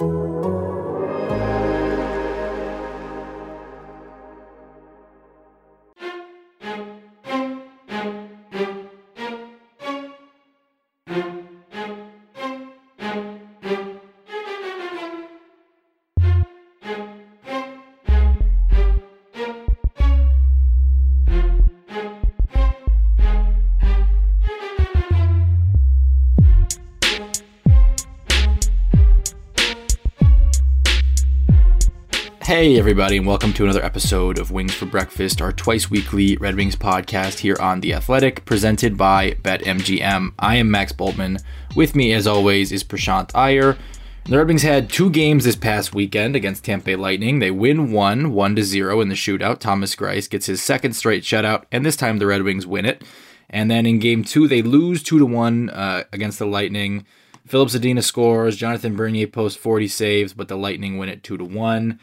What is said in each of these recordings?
you Hey, everybody, and welcome to another episode of Wings for Breakfast, our twice weekly Red Wings podcast here on The Athletic, presented by BetMGM. I am Max Bultman. With me, as always, is Prashanth Iyer. The Red Wings had two games this past weekend against Tampa Bay Lightning. They win one, 1 to 0 in the shootout. Thomas Greiss gets his second straight shutout, and this time the Red Wings win it. And then in game two, they lose 2 to 1 uh, against the Lightning. Filip Zadina scores. Jonathan Bernier posts 40 saves, but the Lightning win it 2 to 1.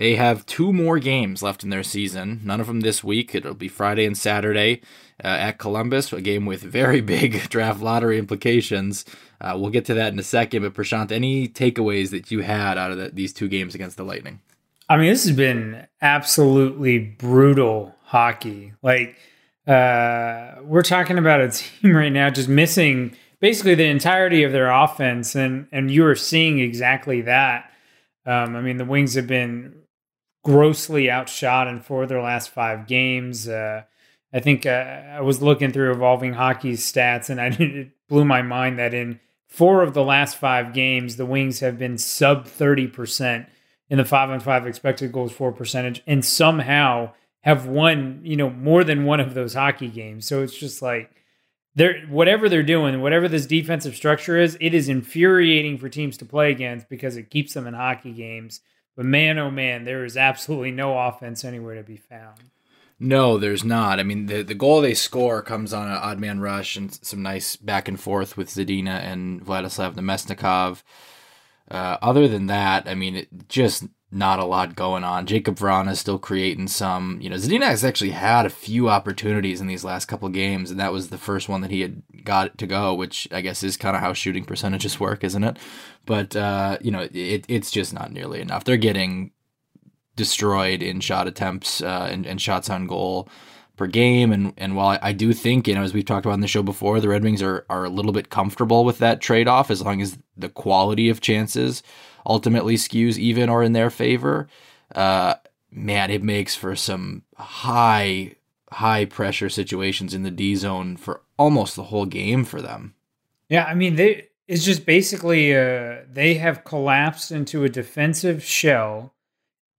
They have two more games left in their season. None of them this week. It'll be Friday and Saturday uh, at Columbus, a game with very big draft lottery implications. Uh, we'll get to that in a second. But Prashanth, any takeaways that you had out of the, these two games against the Lightning? I mean, this has been absolutely brutal hockey. Like, uh, we're talking about a team right now just missing basically the entirety of their offense, and and you are seeing exactly that. Um, I mean, the Wings have been grossly outshot in four of their last five games. Uh, I think uh, I was looking through Evolving Hockey's stats, and I, it blew my mind that in four of the last five games, the Wings have been sub thirty percent in the five on five expected goals for percentage, and somehow have won, you know, more than one of those hockey games. So it's just like they're whatever they're doing, whatever this defensive structure is, it is infuriating for teams to play against because it keeps them in hockey games. But man, oh man, there is absolutely no offense anywhere to be found. No, there's not. I mean, the the goal they score comes on an odd man rush and some nice back and forth with Zadina and Vladislav Namestnikov. Uh, other than that, I mean, it just not a lot going on. Jakub Vrana is still creating some. You know, Zadina has actually had a few opportunities in these last couple games, and that was the first one that he had got to go, which I guess is kind of how shooting percentages work, isn't it? But uh, you know, it, it's just not nearly enough. They're getting destroyed in shot attempts uh, and, and shots on goal per game. And and while I, I, do think, you know, as we've talked about in the show before, the Red Wings are are a little bit comfortable with that trade off as long as the quality of chances ultimately skews even or in their favor. Uh, man, it makes for some high high pressure situations in the D zone for almost the whole game for them. Yeah, I mean they it's just basically uh, they have collapsed into a defensive shell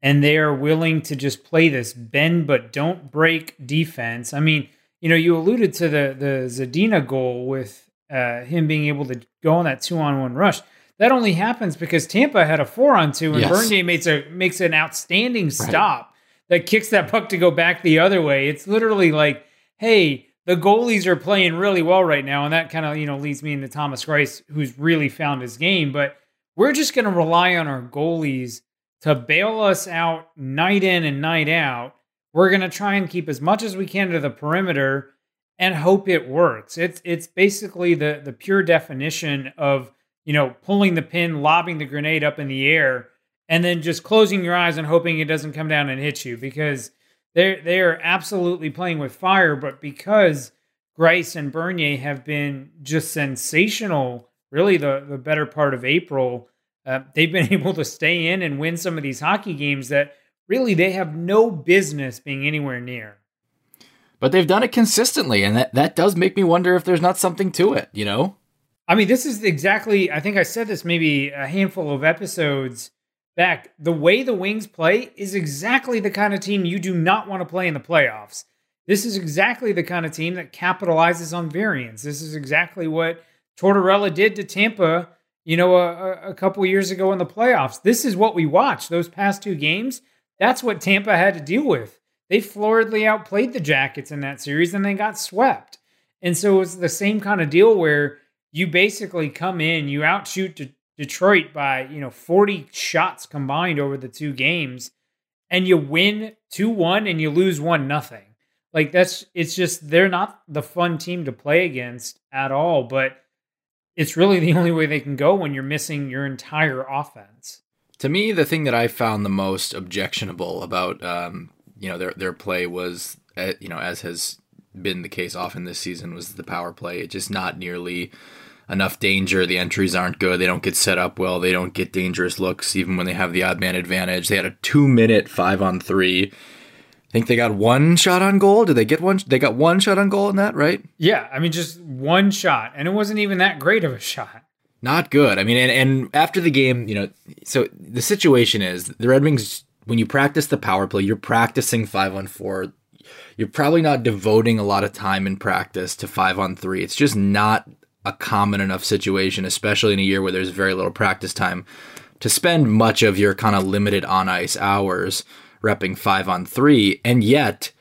and they are willing to just play this bend but don't break defense. I mean, you know, you alluded to the the Zadina goal with uh, him being able to go on that two on one rush. That only happens because Tampa had a four on two, and yes. Bernier makes a makes an outstanding stop right. that kicks that puck to go back the other way. It's literally like, hey, the goalies are playing really well right now, and that kind of you know leads me into Thomas Greiss, who's really found his game. But we're just going to rely on our goalies to bail us out night in and night out. We're going to try and keep as much as we can to the perimeter and hope it works. It's it's basically the the pure definition of, you know, pulling the pin, lobbing the grenade up in the air and then just closing your eyes and hoping it doesn't come down and hit you because they they are absolutely playing with fire, but because Greiss and Bernier have been just sensational really the the better part of April uh, they've been able to stay in and win some of these hockey games that really they have no business being anywhere near. But they've done it consistently, and that, that does make me wonder if there's not something to it, you know? I mean, this is exactly, I think I said this maybe a handful of episodes back. The way the Wings play is exactly the kind of team you do not want to play in the playoffs. This is exactly the kind of team that capitalizes on variance. This is exactly what Tortorella did to Tampa you know, a, a couple years ago in the playoffs. This is what we watched those past two games. That's what Tampa had to deal with. They floridly outplayed the Jackets in that series and they got swept. And so it was the same kind of deal where you basically come in, you outshoot Detroit by, you know, 40 shots combined over the two games and you win 2-1 and you lose 1 nothing. Like that's it's just they're not the fun team to play against at all, but it's really the only way they can go when you're missing your entire offense. To me, the thing that I found the most objectionable about um, you know their their play was uh, you know as has been the case often this season was the power play. It just not nearly enough danger. The entries aren't good. They don't get set up well. They don't get dangerous looks even when they have the odd man advantage. They had a two minute five on three I think they got one shot on goal. Did they get one? They got one shot on goal in that, right? Yeah, I mean just one shot, and it wasn't even that great of a shot. Not good. I mean, and, and after the game, you know, so the situation is the Red Wings. When you practice the power play, you're practicing five on four. You're probably not devoting a lot of time in practice to five on three. It's just not a common enough situation, especially in a year where there's very little practice time, to spend much of your kind of limited on ice hours repping five on three, and yet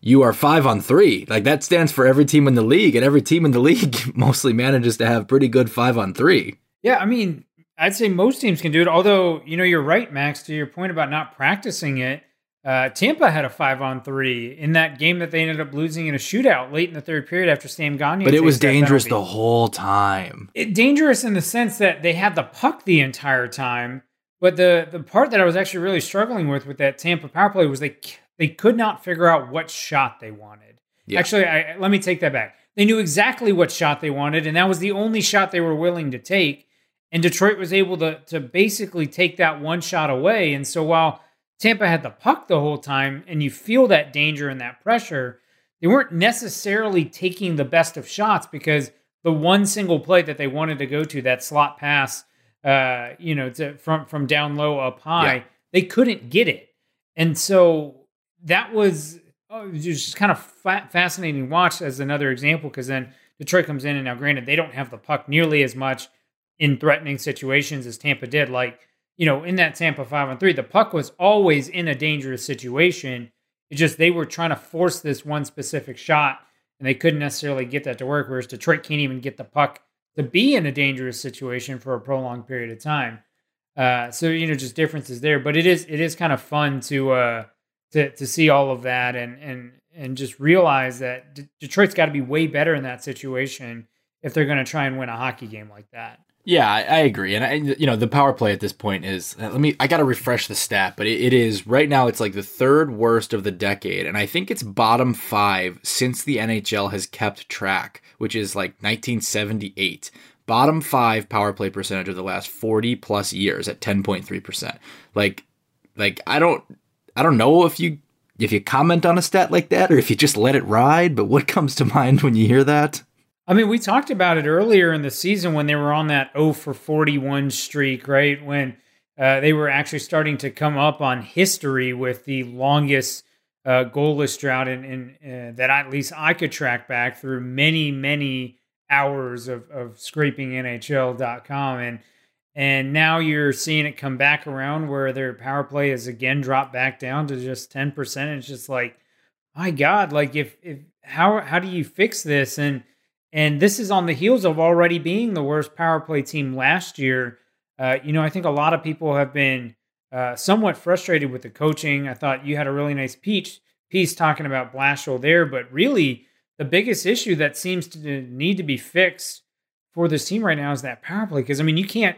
you are five on three. Like that stands for every team in the league, and every team in the league mostly manages to have pretty good five on three. Yeah, I mean, I'd say most teams can do it. Although, you know, you're right, Max, to your point about not practicing it. Uh, Tampa had a five on three in that game that they ended up losing in a shootout late in the third period after Sam Gagner. But it was dangerous the whole time. It, dangerous in the sense that they had the puck the entire time, but the the part that I was actually really struggling with with that Tampa power play was they they could not figure out what shot they wanted. Yeah. Actually, I, let me take that back. They knew exactly what shot they wanted, and that was the only shot they were willing to take. And Detroit was able to to basically take that one shot away. And so while Tampa had the puck the whole time, and you feel that danger and that pressure, they weren't necessarily taking the best of shots because the one single play that they wanted to go to, that slot pass uh, you know, to, from from down low up high. Yeah. They couldn't get it, and so that was, oh, was just kind of fa- fascinating watch as another example. Because then Detroit comes in, and now granted they don't have the puck nearly as much in threatening situations as Tampa did. Like you know, in that Tampa five on three, the puck was always in a dangerous situation. It's just they were trying to force this one specific shot, and they couldn't necessarily get that to work. Whereas Detroit can't even get the puck to be in a dangerous situation for a prolonged period of time. Uh, so you know, just differences there. But it is it is kind of fun to uh, to to see all of that and and and just realize that D- Detroit's got to be way better in that situation if they're going to try and win a hockey game like that. Yeah, I, I agree, and I, you know the power play at this point is. Uh, let me. I got to refresh the stat, but it, it is right now. It's like the third worst of the decade, and I think it's bottom five since the NHL has kept track which is like 1978. Bottom five power play percentage of the last 40 plus years at 10.3%. Like, like I don't, I don't know if you if you comment on a stat like that or if you just let it ride. But what comes to mind when you hear that? I mean, we talked about it earlier in the season when they were on that 0 for 41 streak, right? When uh, they were actually starting to come up on history with the longest uh, goalless drought, and, uh, that at least I could track back through many, many hours of, of scraping NHL.com. And and now you're seeing it come back around where their power play has again dropped back down to just 10%. It's just like, my God, like if if how how do you fix this? And and this is on the heels of already being the worst power play team last year. Uh, you know, I think a lot of people have been uh, somewhat frustrated with the coaching. I thought you had a really nice piece piece talking about Blashill there, but really the biggest issue that seems to need to be fixed for this team right now is that power play. Because I mean, you can't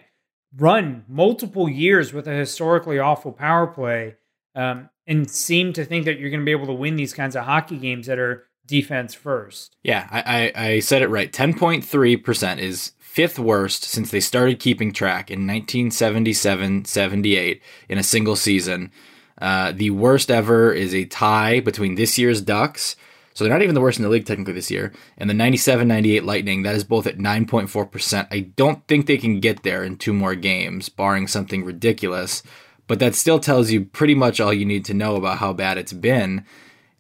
run multiple years with a historically awful power play um, and seem to think that you're going to be able to win these kinds of hockey games that are defense first. Yeah, I, I, I said it right. Ten point three percent is fifth worst since they started keeping track in 1977 78 in a single season. Uh, the worst ever is a tie between this year's Ducks. So they're not even the worst in the league technically this year. And the 97 98 Lightning, that is both at 9.4%. I don't think they can get there in two more games, barring something ridiculous. But that still tells you pretty much all you need to know about how bad it's been.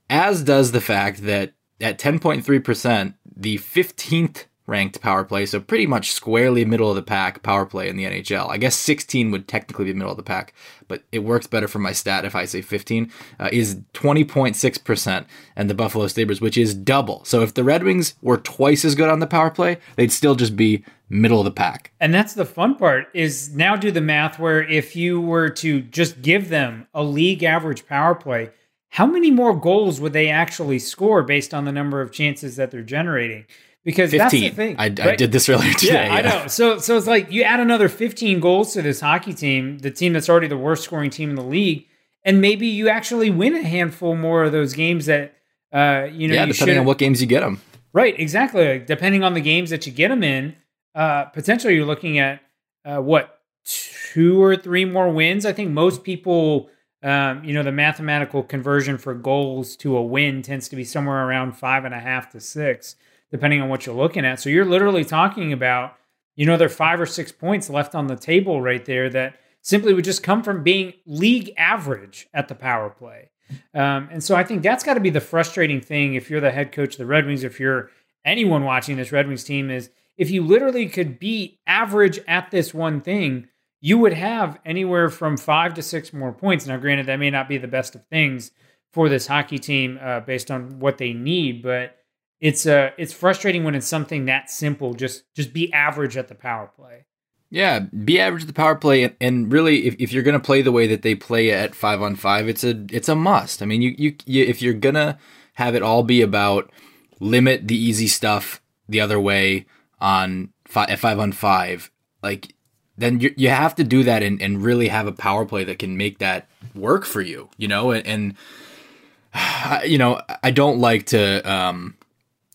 As does the fact that at 10.3%, the 15th ranked power play, so pretty much squarely middle of the pack power play in the NHL. I guess 16 would technically be middle of the pack, but it works better for my stat if I say 15, uh, is 20.6%, and the Buffalo Sabres, which is double. So if the Red Wings were twice as good on the power play, they'd still just be middle of the pack. And that's the fun part is now do the math where if you were to just give them a league average power play, how many more goals would they actually score based on the number of chances that they're generating? Because 15. that's the thing. I, right? I did this earlier today. Yeah, yeah, I know. So so it's like you add another 15 goals to this hockey team, the team that's already the worst scoring team in the league, and maybe you actually win a handful more of those games that uh, you know. Yeah, you depending on what games you get them. Right, exactly. Like, depending on the games that you get them in, uh, potentially you're looking at uh, what two or three more wins. I think most people, um, you know, the mathematical conversion for goals to a win tends to be somewhere around five and a half to six depending on what you're looking at. So you're literally talking about, you know, there are five or six points left on the table right there that simply would just come from being league average at the power play. Um, and so I think that's got to be the frustrating thing if you're the head coach of the Red Wings, if you're anyone watching this Red Wings team, is if you literally could be average at this one thing, you would have anywhere from five to six more points. Now, granted, that may not be the best of things for this hockey team uh, based on what they need, but it's uh it's frustrating when it's something that simple. Just just be average at the power play. Yeah, be average at the power play, and, really, if, if you're gonna play the way that they play at five on five, it's a it's a must. I mean, you, you, you if you're gonna have it all be about limit the easy stuff the other way on five, at five on five, like then you, you have to do that and, and really have a power play that can make that work for you, you know, and, and you know, I don't like to um,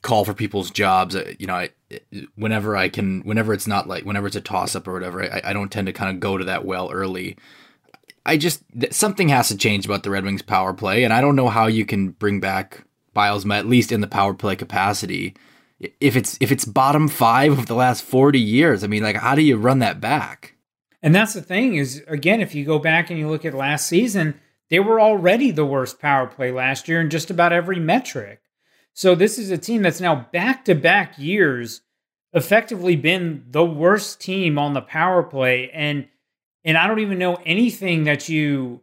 call for people's jobs. Uh, you know, I, whenever I can, whenever it's not like, whenever it's a toss up or whatever, I, I don't tend to kind of go to that well early. I just something has to change about the Red Wings power play, and I don't know how you can bring back Bylsma at least in the power play capacity. If it's if it's bottom five of the last forty years, I mean, like how do you run that back? And that's the thing is again, if you go back and you look at last season, they were already the worst power play last year in just about every metric. So this is a team that's now back to back years effectively been the worst team on the power play and and I don't even know anything that you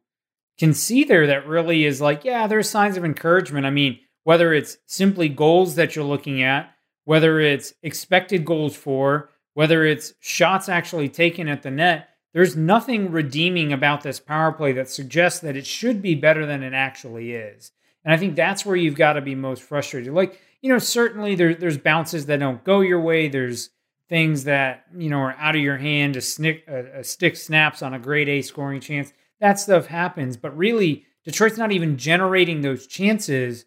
can see there that really is like yeah there's signs of encouragement. I mean whether it's simply goals that you're looking at, whether it's expected goals for, whether it's shots actually taken at the net, there's nothing redeeming about this power play that suggests that it should be better than it actually is. And I think that's where you've got to be most frustrated. Like, you know, certainly there, there's bounces that don't go your way. There's things that, you know, are out of your hand. A, snick, a, a stick snaps on a grade A scoring chance. That stuff happens. But really, Detroit's not even generating those chances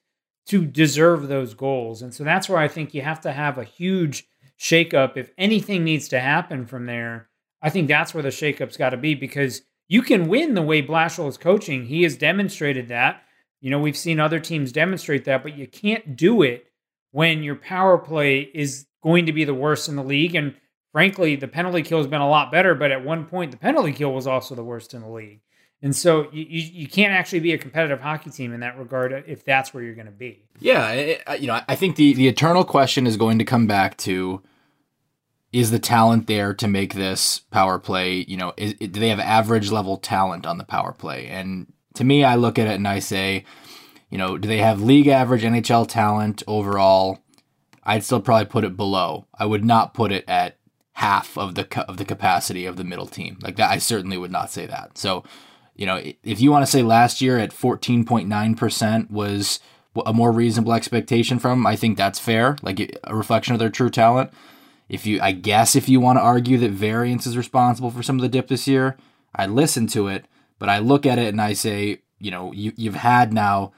to deserve those goals. And so that's where I think you have to have a huge shakeup. If anything needs to happen from there, I think that's where the shakeup's got to be because you can win the way Blashill is coaching. He has demonstrated that. You know, we've seen other teams demonstrate that, but you can't do it when your power play is going to be the worst in the league. And frankly, the penalty kill has been a lot better, but at one point, the penalty kill was also the worst in the league. And so you, you, can't actually be a competitive hockey team in that regard if that's where you're going to be. Yeah, you know, I think the the eternal question is going to come back to is the talent there to make this power play, you know, is, do they have average level talent on the power play? And to me, I look at it and I say, you know, do they have league average NHL talent overall? I'd still probably put it below. I would not put it at half of the of the capacity of the middle team. Like that, I certainly would not say that. So, you know, if you want to say last year at fourteen point nine percent was a more reasonable expectation from, I think that's fair. Like a reflection of their true talent. If you, I guess, if you want to argue that variance is responsible for some of the dip this year, I'd listen to it. But I look at it and I say, you know, you, you've had now,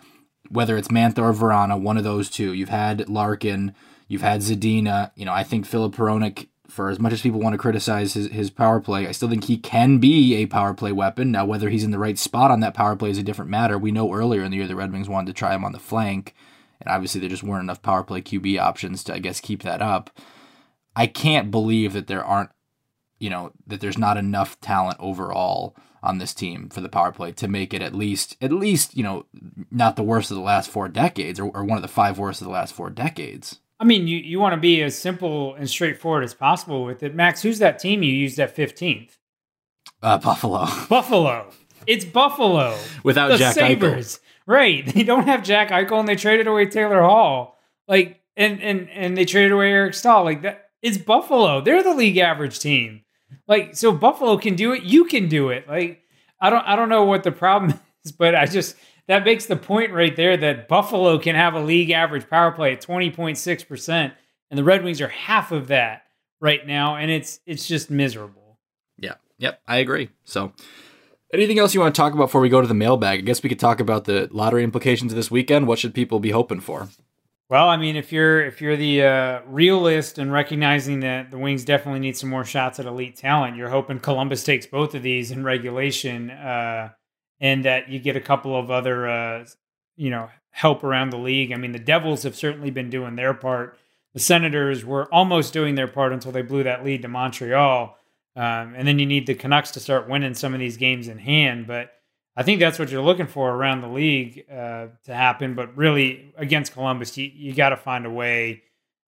whether it's Mantha or Vrana, one of those two. You've had Larkin, you've had Zadina. You know, I think Filip Hronek, for as much as people want to criticize his, his power play, I still think he can be a power play weapon. Now, whether he's in the right spot on that power play is a different matter. We know earlier in the year the Red Wings wanted to try him on the flank, and obviously there just weren't enough power play QB options to, I guess, keep that up. I can't believe that there aren't, you know, that there's not enough talent overall on this team for the power play to make it at least at least you know not the worst of the last four decades or, or one of the five worst of the last four decades. I mean, you, you want to be as simple and straightforward as possible with it. Max, who's that team you used at 15th? Uh, Buffalo. Buffalo. It's Buffalo. Without the Jack Sabres. Right. They don't have Jack Eichel and they traded away Taylor Hall. Like and and and they traded away Eric Staal. Like that it's Buffalo. They're the league average team. Like so Buffalo can do it, you can do it. Like I don't I don't know what the problem is, but I just that makes the point right there that Buffalo can have a league average power play at 20.6% and the Red Wings are half of that right now and it's it's just miserable. Yeah. Yep, I agree. So Anything else you want to talk about before we go to the mailbag? I guess we could talk about the lottery implications of this weekend. What should people be hoping for? Well, I mean, if you're if you're the uh, realist and recognizing that the Wings definitely need some more shots at elite talent, you're hoping Columbus takes both of these in regulation, uh, and that you get a couple of other, uh, you know, help around the league. I mean, the Devils have certainly been doing their part. The Senators were almost doing their part until they blew that lead to Montreal. Um, and then you need the Canucks to start winning some of these games in hand. But I think that's what you're looking for around the league uh, to happen. But really, against Columbus, you, you got to find a way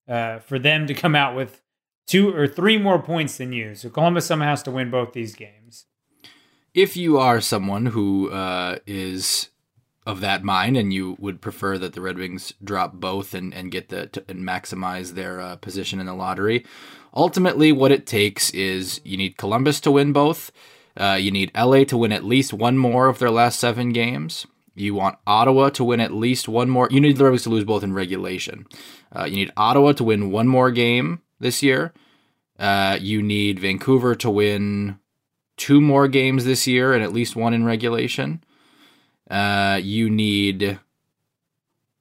uh, for them to come out with two or three more points than you. So Columbus somehow has to win both these games. If you are someone who uh, is of that mind and you would prefer that the Red Wings drop both and, and get the to, and maximize their uh, position in the lottery, ultimately what it takes is you need Columbus to win both. Uh, you need LA to win at least one more of their last seven games. You want Ottawa to win at least one more. You need the Red Wings to lose both in regulation. Uh, you need Ottawa to win one more game this year. Uh, you need Vancouver to win two more games this year and at least one in regulation. Uh, you need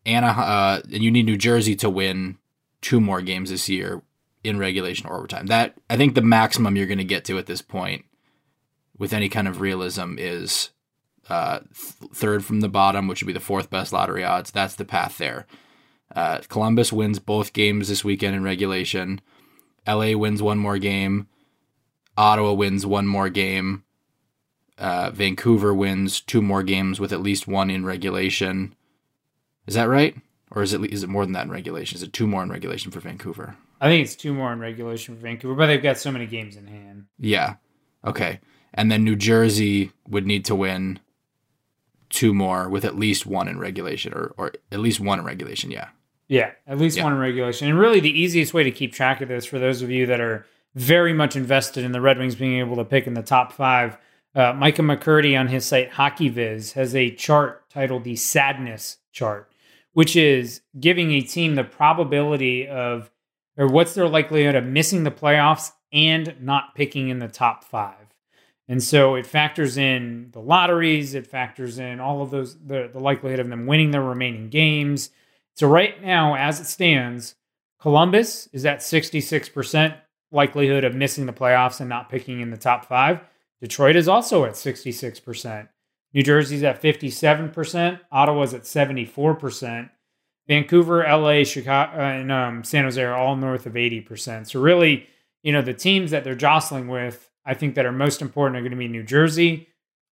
Anna, uh, and you need New Jersey to win two more games this year in regulation or overtime. That I think the maximum you're going to get to at this point, with any kind of realism, is uh, th- third from the bottom, which would be the fourth best lottery odds. That's the path there. Uh, Columbus wins both games this weekend in regulation. LA wins one more game. Ottawa wins one more game. Uh, Vancouver wins two more games with at least one in regulation. Is that right? Or is it is it more than that in regulation? Is it two more in regulation for Vancouver? I think it's two more in regulation for Vancouver, but they've got so many games in hand. Yeah. Okay. And then New Jersey would need to win two more with at least one in regulation or, or at least one in regulation. Yeah. Yeah. At least Yeah. one in regulation. And really, the easiest way to keep track of this for those of you that are very much invested in the Red Wings being able to pick in the top five, uh, Micah McCurdy on his site HockeyViz has a chart titled the Sadness Chart, which is giving a team the probability of or what's their likelihood of missing the playoffs and not picking in the top five. And so it factors in the lotteries, it factors in all of those, the, the likelihood of them winning their remaining games. So right now, as it stands, Columbus is at 66% likelihood of missing the playoffs and not picking in the top five. Detroit is also at 66%. New Jersey's at 57%. Ottawa's at 74%. Vancouver, LA, Chicago, and um, San Jose are all north of 80%. So, really, you know, the teams that they're jostling with, I think that are most important are going to be New Jersey,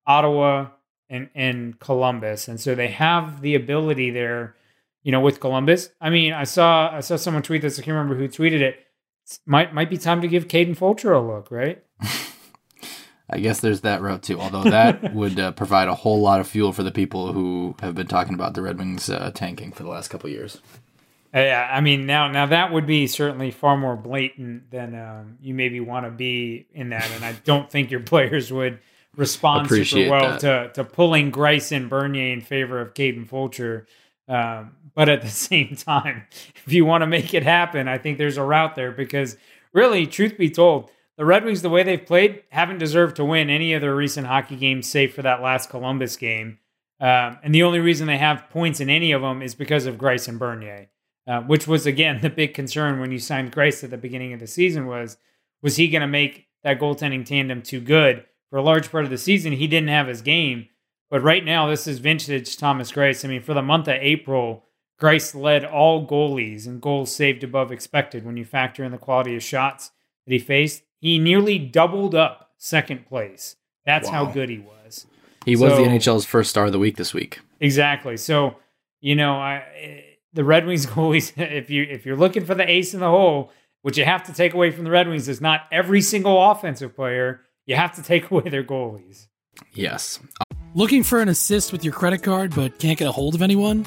Ottawa, and, and Columbus. And so they have the ability there, you know, with Columbus. I mean, I saw I saw someone tweet this. I can't remember who tweeted it. It's, might might be time to give Kaden Fulcher a look, right? I guess there's that route too. Although that would uh, provide a whole lot of fuel for the people who have been talking about the Red Wings uh, tanking for the last couple of years. Uh, Yeah, I mean now now that would be certainly far more blatant than um, you maybe want to be in that, and I don't think your players would respond Appreciate super well that. to to pulling Greiss and Bernier in favor of Kaden Fulcher. Um, but at the same time, if you want to make it happen, I think there's a route there because really, truth be told, the Red Wings, the way they've played, haven't deserved to win any of their recent hockey games, save for that last Columbus game. Um, and the only reason they have points in any of them is because of Greiss and Bernier, uh, which was again the big concern when you signed Greiss at the beginning of the season was was he going to make that goaltending tandem too good for a large part of the season? He didn't have his game, but right now this is vintage Thomas Greiss. I mean, for the month of April, Greiss led all goalies and goals saved above expected when you factor in the quality of shots that he faced. He nearly doubled up second place. That's how good he was. He was the NHL's first star of the week this week. Exactly. So, you know, I the Red Wings goalies, if you if you're looking for the ace in the hole, what you have to take away from the Red Wings is not every single offensive player. You have to take away their goalies. Yes. Looking for an assist with your credit card but can't get a hold of anyone?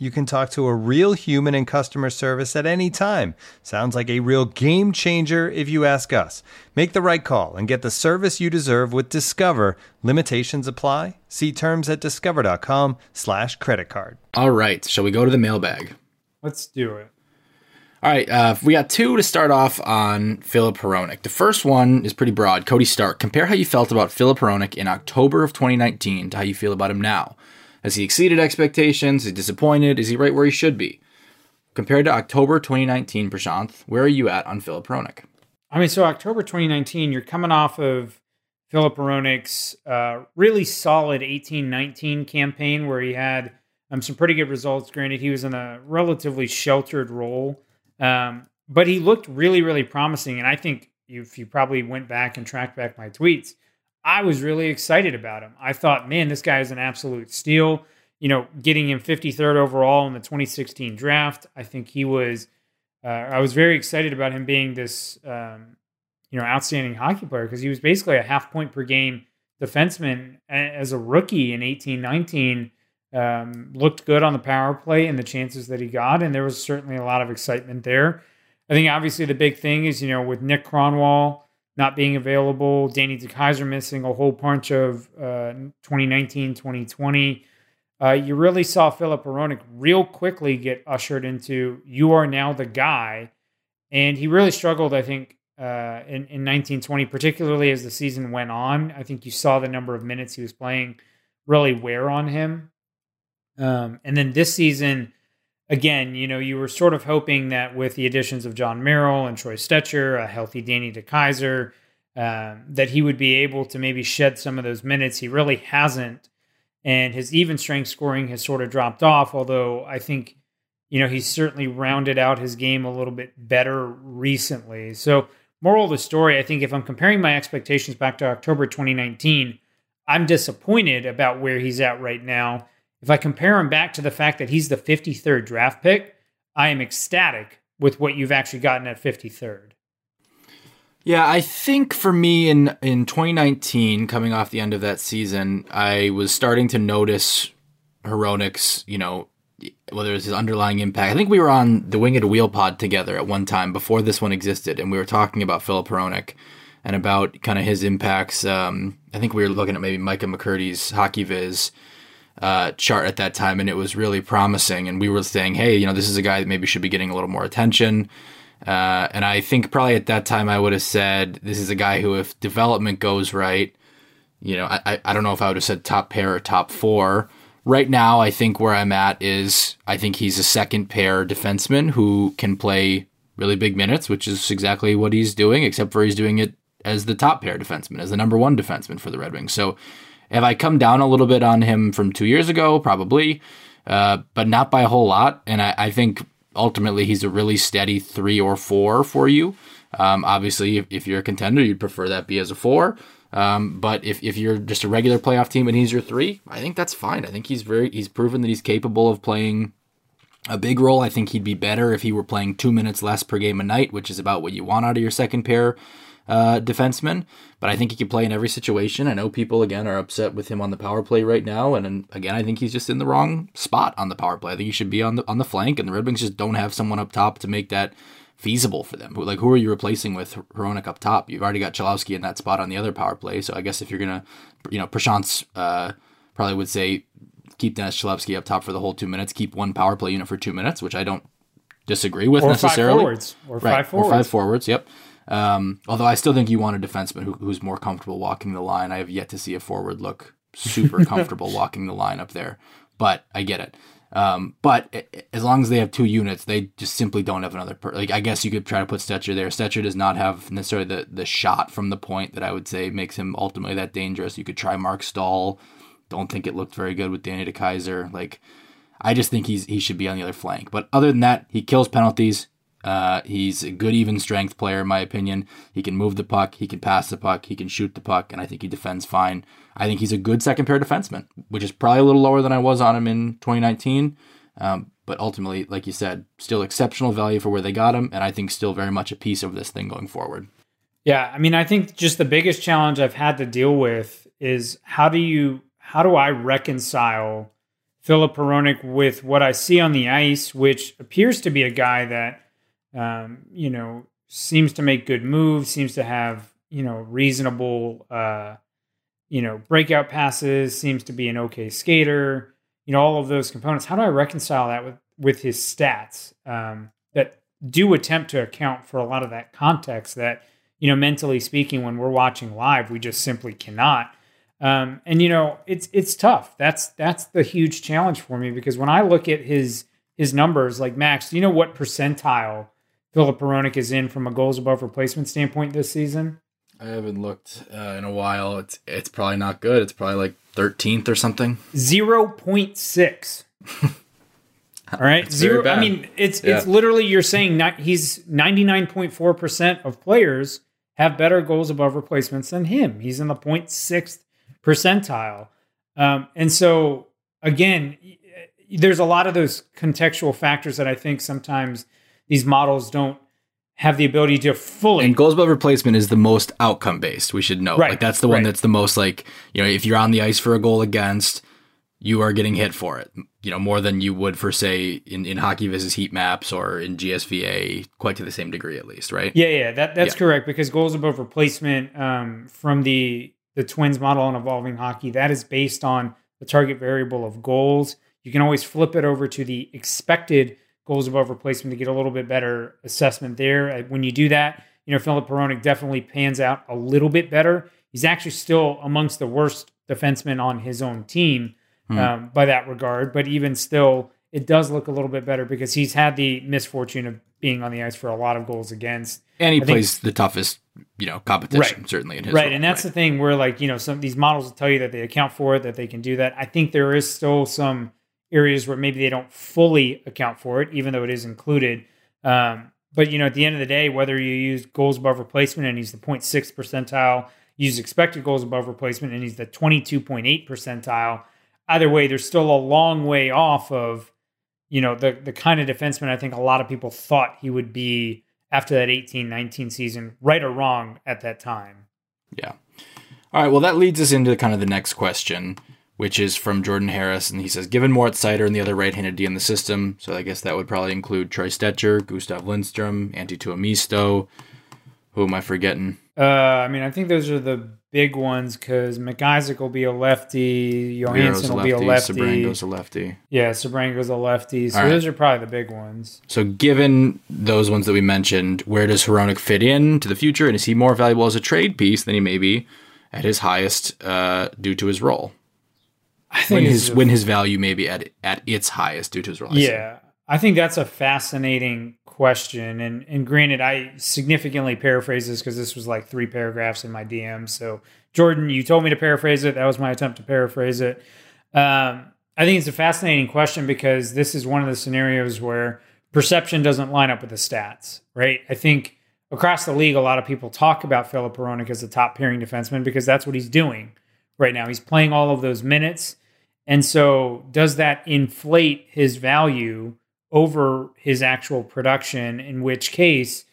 You can talk to a real human in customer service at any time. Sounds like a real game changer if you ask us. Make the right call and get the service you deserve with Discover. Limitations apply. See terms at discover.com slash credit card. All right. Shall we go to the mailbag? Let's do it. All right, uh, we got two to start off on Filip Hronek. The first one is pretty broad. Cody Stark, compare how you felt about Filip Hronek in October of 2019 to how you feel about him now. Has he exceeded expectations? Is he disappointed? Is he right where he should be? Compared to October 2019, Prashanth, where are you at on Filip Hronek? I mean, so October 2019, you're coming off of Filip Hronek's uh, really solid 18-19 campaign where he had um, some pretty good results. Granted, he was in a relatively sheltered role um, but he looked really, really promising. And I think if you probably went back and tracked back my tweets, I was really excited about him. I thought, man, this guy is an absolute steal. You know, getting him 53rd overall in the 2016 draft, I think he was. Uh, I was very excited about him being this, um, you know, outstanding hockey player because he was basically a half point per game defenseman as a rookie in 18 19 um, looked good on the power play and the chances that he got, and there was certainly a lot of excitement there. I think obviously the big thing is you know with Nick Kronwall not being available, Danny DeKeyser missing a whole bunch of uh, 2019, 2020. Uh, you really saw Filip Hronek real quickly get ushered into you are now the guy, and he really struggled. I think uh, in in 1920, particularly as the season went on. I think you saw the number of minutes he was playing really wear on him. Um, and then this season, again, you know, you were sort of hoping that with the additions of Jon Merrill and Troy Stecher, a healthy Danny DeKeyser, um, that he would be able to maybe shed some of those minutes. He really hasn't. And his even strength scoring has sort of dropped off, although I think, you know, he's certainly rounded out his game a little bit better recently. So, moral of the story, I think if I'm comparing my expectations back to October 2019, I'm disappointed about where he's at right now if I compare him back to the fact that he's the 53rd draft pick, I am ecstatic with what you've actually gotten at 53rd. Yeah, I think for me in in 2019, coming off the end of that season, I was starting to notice Hronek's, you know, whether it's his underlying impact. I think we were on the Winged Wheel pod together at one time before this one existed, and we were talking about Filip Hronek and about kind of his impacts. Um, I think we were looking at maybe Micah McCurdy's Hockey Viz uh, chart at that time, and it was really promising. And we were saying, hey, you know, this is a guy that maybe should be getting a little more attention. Uh, and I think probably at that time I would have said, this is a guy who, if development goes right, you know, I, I don't know if I would have said top pair or top four. Right now, I think where I'm at is I think he's a second pair defenseman who can play really big minutes, which is exactly what he's doing, except for he's doing it as the top pair defenseman, as the number one defenseman for the Red Wings. So have I come down a little bit on him from two years ago? Probably, uh, but not by a whole lot. And I, I, think ultimately he's a really steady three or four for you. Um, obviously, if, if, you're a contender, you'd prefer that be as a four. Um, but if, if you're just a regular playoff team and he's your three, I think that's fine. I think he's very he's proven that he's capable of playing a big role. I think he'd be better if he were playing two minutes less per game a night, which is about what you want out of your second pair uh, defenseman, but I think he can play in every situation. I know people again are upset with him on the power play right now, and, again, I think he's just in the wrong spot on the power play. I think he should be on the on the flank, and the Red Wings just don't have someone up top to make that feasible for them. Like, who are you replacing with Hronek up top? You've already got Cholowski in that spot on the other power play, so I guess if you're gonna, you know, Prashanth's uh, probably would say keep Dennis Cholowski up top for the whole two minutes, keep one power play unit for two minutes, which I don't disagree with Or five necessarily. forwards. Or right, five forwards. Or five forwards. Yep. Um, although I still think you want a defenseman who, who's more comfortable walking the line. I have yet to see a forward look super comfortable walking the line up there, but I get it. Um, but as long as they have two units, they just simply don't have another. Per- like I guess you could try to put Stecher there. Stecher does not have necessarily the the shot from the point that I would say makes him ultimately that dangerous. You could try Marc Staal. Don't think it looked very good with Danny DeKeyser. Like I just think he's he should be on the other flank. But other than that, he kills penalties. Uh, he's a good even strength player in my opinion. He can move the puck, he can pass the puck, he can shoot the puck, and I think he defends fine. I think he's a good second pair defenseman, which is probably a little lower than I was on him in 2019. Um, but ultimately, like you said, still exceptional value for where they got him, and I think still very much a piece of this thing going forward. Yeah, I mean, I think just the biggest challenge I've had to deal with is how do you how do I reconcile Filip Hronek with what I see on the ice, which appears to be a guy that um, you know seems to make good moves, seems to have you know reasonable uh, you know breakout passes, seems to be an okay skater, you know all of those components. How do I reconcile that with with his stats um, that do attempt to account for a lot of that context that you know mentally speaking when we're watching live we just simply cannot um, and you know it's it's tough that's that's the huge challenge for me because when i look at his his numbers like max do you know what percentile Filip Hronek is in from a goals above replacement standpoint this season I haven't looked uh, in a while. It's it's probably not good. It's probably like 13th or something. 0.6 all right zero i mean it's Yeah. it's literally you're saying not, he's 99.4% of players have better goals above replacements than him he's in the 0.6th percentile um, and so again there's a lot of those contextual factors that i think sometimes these models don't have the ability to fully And goals above replacement is the most outcome based. We should know. Right, Like that's the one right. that's the most like you know if you're on the ice for a goal against, you are getting hit for it. You know more than you would for say in in HockeyViz heat maps or in GSVA, quite to the same degree at least, right? Yeah, yeah, that that's Yeah. correct because goals above replacement um, from the the Twins model on evolving hockey that is based on the target variable of goals. You can always flip it over to the expected goals above replacement to get a little bit better assessment there. Uh, When you do that, you know Filip Hronek definitely pans out a little bit better. He's actually still amongst the worst defensemen on his own team um, by that regard, but even still, it does look a little bit better because he's had the misfortune of being on the ice for a lot of goals against. And he I think- plays the toughest, you know, competition Right. certainly in his right role, and that's the thing where like you know some of these models will tell you that they account for it that they can do that i think there is still some areas where maybe they don't fully account for it even though it is included um, but you know at the end of the day whether you use goals above replacement and he's the 0.6 percentile use expected goals above replacement and he's the 22.8 percentile either way there's still a long way off of you know the the kind of defenseman i think a lot of people thought he would be after that 18 19 season right or wrong at that time Yeah. All right. Well, that leads us into kind of the next question, which is from Jordan Harris. And he says, given Moritz Seider and the other right handed D in the system, so I guess that would probably include Troy Stecher, Gustav Lindstrom, Antti Tuomisto. Who am I forgetting? Uh, I mean, I think those are the big ones because McIsaac will be a lefty, Johansson will be a lefty. Sabrango's a lefty. yeah, Sabrango's a lefty. So right. those are probably the big ones. So, given those ones that we mentioned, where does Hronek fit in to the future? And is he more valuable as a trade piece than he may be at his highest uh, due to his role? I think When his when his value may be at at its highest due to his see. yeah, I think that's a fascinating question. And and granted, I significantly paraphrase this because this was like three paragraphs in my DM. So Jordan, you told me to paraphrase it. That was my attempt to paraphrase it. Um, I think it's a fascinating question because this is one of the scenarios where perception doesn't line up with the stats, right? I think across the league, a lot of people talk about Filip Hronek as a top pairing defenseman because that's what he's doing right now. He's playing all of those minutes. And so, does that inflate his value over his actual production? In which case,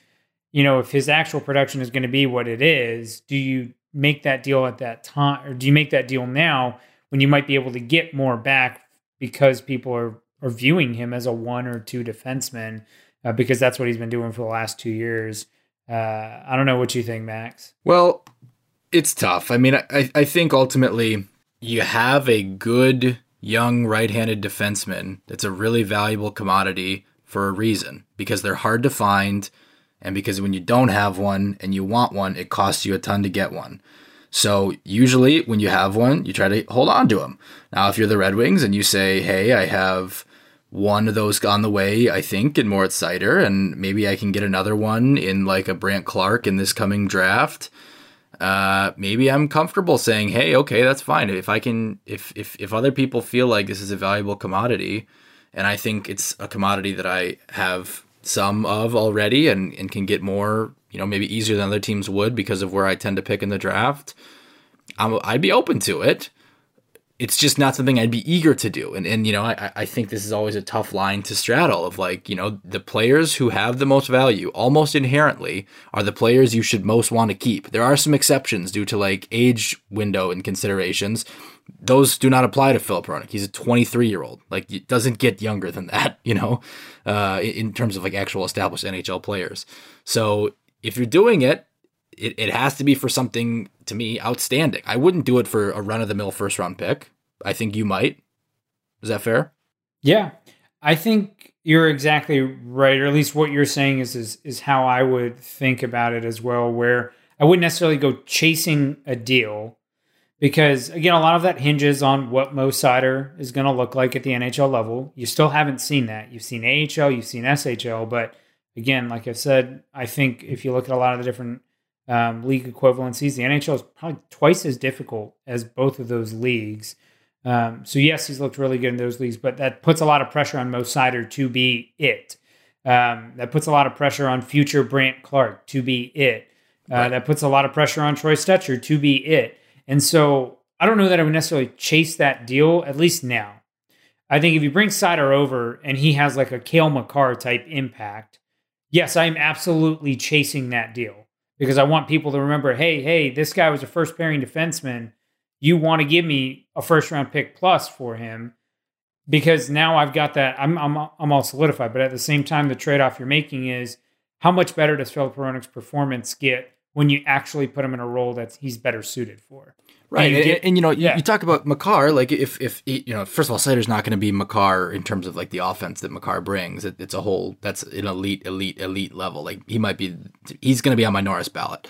you know, if his actual production is going to be what it is, do you make that deal at that time, or do you make that deal now when you might be able to get more back because people are are viewing him as a one or two defenseman uh, because that's what he's been doing for the last two years? Uh, I don't know what you think, Max. Well, it's tough. I mean, I, I think ultimately you have a good young right handed defenseman that's a really valuable commodity for a reason because they're hard to find and because when you don't have one and you want one, it costs you a ton to get one. So usually when you have one, you try to hold on to them. Now, if you're the Red Wings and you say, "Hey, I have one of those on the way, I think, in Moritz Seider, and maybe I can get another one in like a Brandt Clarke in this coming draft," uh, maybe I'm comfortable saying, "Hey, okay, that's fine. If I can, if if if other people feel like this is a valuable commodity, and I think it's a commodity that I have some of already and, and can get more, you know, maybe easier than other teams would because of where I tend to pick in the draft, I'm, I'd be open to it. It's just not something I'd be eager to do. And, and you know, I, I think this is always a tough line to straddle of like, you know, the players who have the most value almost inherently are the players you should most want to keep. There are some exceptions due to like age window and considerations those do not apply to Filip Hronek. He's a 23 year old. Like, it doesn't get younger than that, you know, uh, in terms of like actual established NHL players. So if you're doing it, it, it has to be for something to me outstanding. I wouldn't do it for a run of the mill first round pick. I think you might. Is that fair? Yeah. I think you're exactly right, or at least what you're saying is, is is how I would think about it as well, where I wouldn't necessarily go chasing a deal because again, a lot of that hinges on what Mo Seider is going to look like at the NHL level. You still haven't seen that. You've seen AHL, you've seen SHL, but again, like I've said, I think if you look at a lot of the different um, league equivalencies, the NHL is probably twice as difficult as both of those leagues. Um, so yes, he's looked really good in those leagues, but that puts a lot of pressure on Mo Seider to be it. Um, that puts a lot of pressure on future Brandt Clarke to be it. Uh, right. That puts a lot of pressure on Troy Stecher to be it. And so I don't know that I would necessarily chase that deal, at least now. I think if you bring Seider over and he has like a Cale Makar type impact, yes, I'm absolutely chasing that deal because I want people to remember hey, hey, this guy was a first pairing defenseman. You want to give me a first round pick plus for him because now I've got that. I'm, I'm, I'm all solidified. But at the same time, the trade off you're making is how much better does Filip Hronek's performance get when you actually put him in a role that he's better suited for. Right, and, and, and you know, yeah. you, talk about Makar. Like, if if you know, first of all, Seider's not going to be Makar in terms of like the offense that Makar brings. It, it's a whole that's an elite, elite, elite level. Like, he might be, he's going to be on my Norris ballot.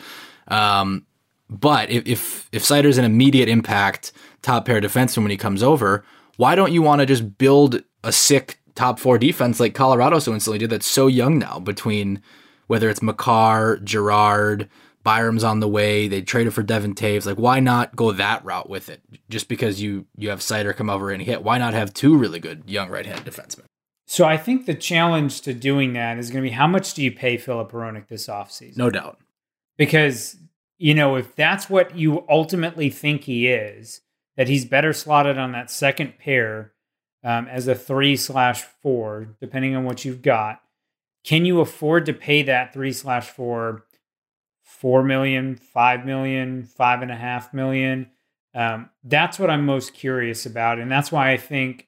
Um, but if if if Seider's an immediate impact top pair defenseman when he comes over, why don't you want to just build a sick top four defense like Colorado so instantly did? That's so young now between whether it's Makar, Girard. Byram's on the way. They traded for Devon Toews. Like, why not go that route with it? Just because you you have Seider come over and hit, why not have two really good young right-handed defensemen? So I think the challenge to doing that is going to be how much do you pay Filip Hronek this offseason? No doubt. Because, you know, if that's what you ultimately think he is, that he's better slotted on that second pair um, as a three slash four, depending on what you've got, can you afford to pay that three slash four four million, five million, five and a half million. Um, that's what I'm most curious about, and that's why I think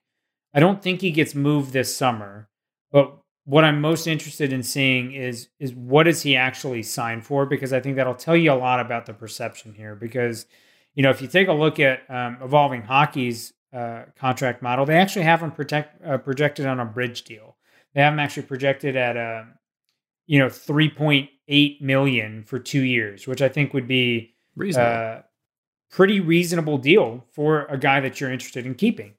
I don't think he gets moved this summer. But what I'm most interested in seeing is is what does he actually sign for? Because I think that'll tell you a lot about the perception here. Because you know, if you take a look at um, evolving hockey's uh, contract model, they actually haven't protect, uh, projected on a bridge deal. They haven't actually projected at a you know, 3.8 million for two years, which I think would be a uh, pretty reasonable deal for a guy that you're interested in keeping.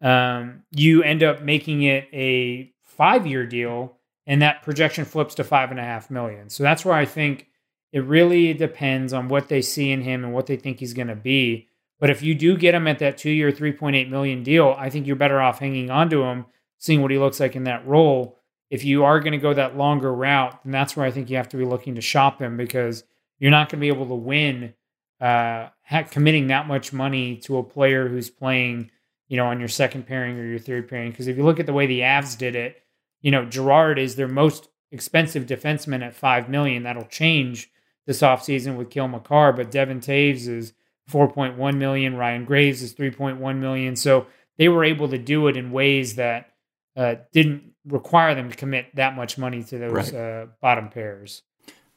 Um, you end up making it a five year deal, and that projection flips to five and a half million. So that's where I think it really depends on what they see in him and what they think he's going to be. But if you do get him at that two year, 3.8 million deal, I think you're better off hanging on to him, seeing what he looks like in that role if you are going to go that longer route, then that's where I think you have to be looking to shop him because you're not going to be able to win uh, committing that much money to a player who's playing, you know, on your second pairing or your third pairing. Because if you look at the way the Avs did it, you know, Girard is their most expensive defenseman at five million. That'll change this offseason with Cale Makar, but Devon Toews is 4.1 million. Ryan Graves is 3.1 million. So they were able to do it in ways that uh, didn't require them to commit that much money to those right. uh, bottom pairs.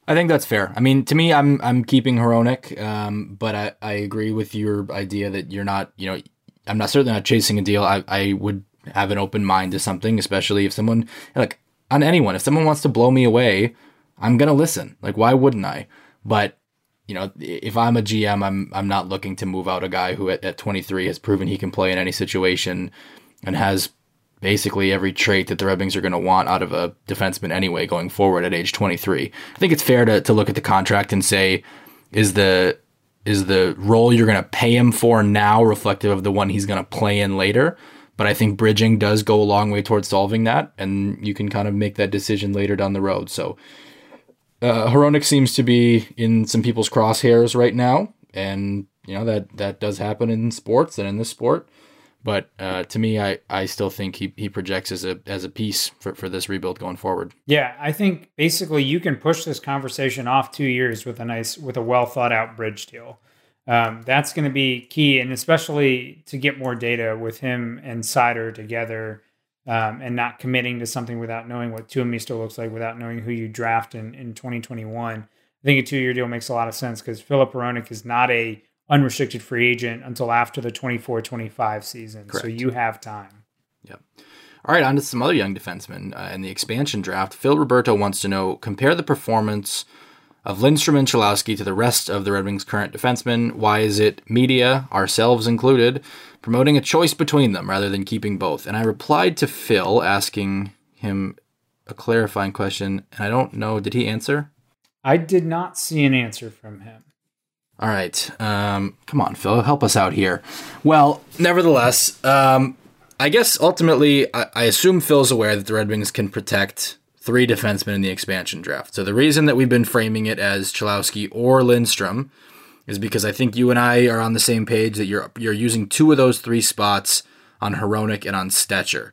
I think that's fair. I mean, to me, I'm I'm keeping Hronek, um, but I, I agree with your idea that you're not, you know, I'm not certainly not chasing a deal. I, I would have an open mind to something, especially if someone like on anyone. If someone wants to blow me away, I'm gonna listen. Like, why wouldn't I? But you know, if I'm a GM, I'm I'm not looking to move out a guy who at, at 23 has proven he can play in any situation and has basically every trait that the Red Wings are going to want out of a defenseman anyway going forward at age 23. I think it's fair to, to look at the contract and say, is the is the role you're going to pay him for now reflective of the one he's going to play in later? But I think bridging does go a long way towards solving that, and you can kind of make that decision later down the road. So uh, seems to be in some people's crosshairs right now, and you know that that does happen in sports and in this sport. But uh, to me, I, I still think he, he projects as a as a piece for, for this rebuild going forward. Yeah, I think basically you can push this conversation off two years with a nice with a well thought out bridge deal. Um, that's going to be key, and especially to get more data with him and Seider together um, and not committing to something without knowing what Tuomisto looks like, without knowing who you draft in, in 2021. I think a two year deal makes a lot of sense because Filip Hronek is not a unrestricted free agent until after the 24 25 season. Correct. So you have time. Yep. All right, on to some other young defensemen uh, in the expansion draft. Phil Roberto wants to know compare the performance of Lindstrom and Cholowski to the rest of the Red Wings' current defensemen. Why is it media, ourselves included, promoting a choice between them rather than keeping both? And I replied to Phil asking him a clarifying question, and I don't know, did he answer? I did not see an answer from him. All right. Um, come on, Phil, help us out here. Well, nevertheless, um, I guess ultimately, I, I assume Phil's aware that the Red Wings can protect three defensemen in the expansion draft. So the reason that we've been framing it as Cholowski or Lindstrom is because I think you and I are on the same page that you're you're using two of those three spots on Hronek and on Stecher.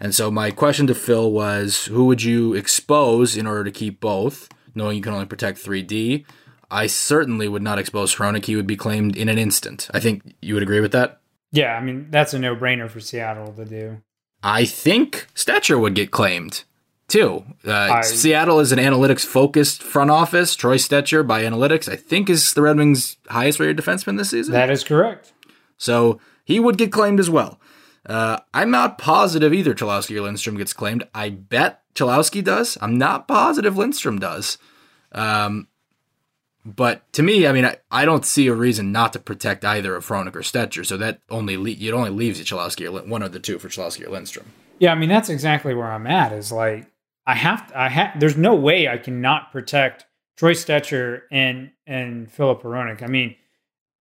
And so my question to Phil was, who would you expose in order to keep both, knowing you can only protect 3D? I certainly would not expose Hronek. He would be claimed in an instant. I think you would agree with that? Yeah, I mean, that's a no-brainer for Seattle to do. I think Stecher would get claimed too. Uh, I, Seattle is an analytics focused front office. Troy Stecher, by analytics, I think, is the Red Wings' highest rated defenseman this season. That is correct. So he would get claimed as well. Uh, I'm not positive either Cholowski or Lindstrom gets claimed. I bet Cholowski does. I'm not positive Lindstrom does. Um, but to me, I mean, I, I don't see a reason not to protect either of Hronek or Stecher. So that only le- it only leaves you Cholowski or one of the two for Cholowski or Lindstrom. Yeah, I mean that's exactly where I'm at. Is like I have to, I have there's no way I cannot protect Troy Stecher and and Filip Hronek. I mean,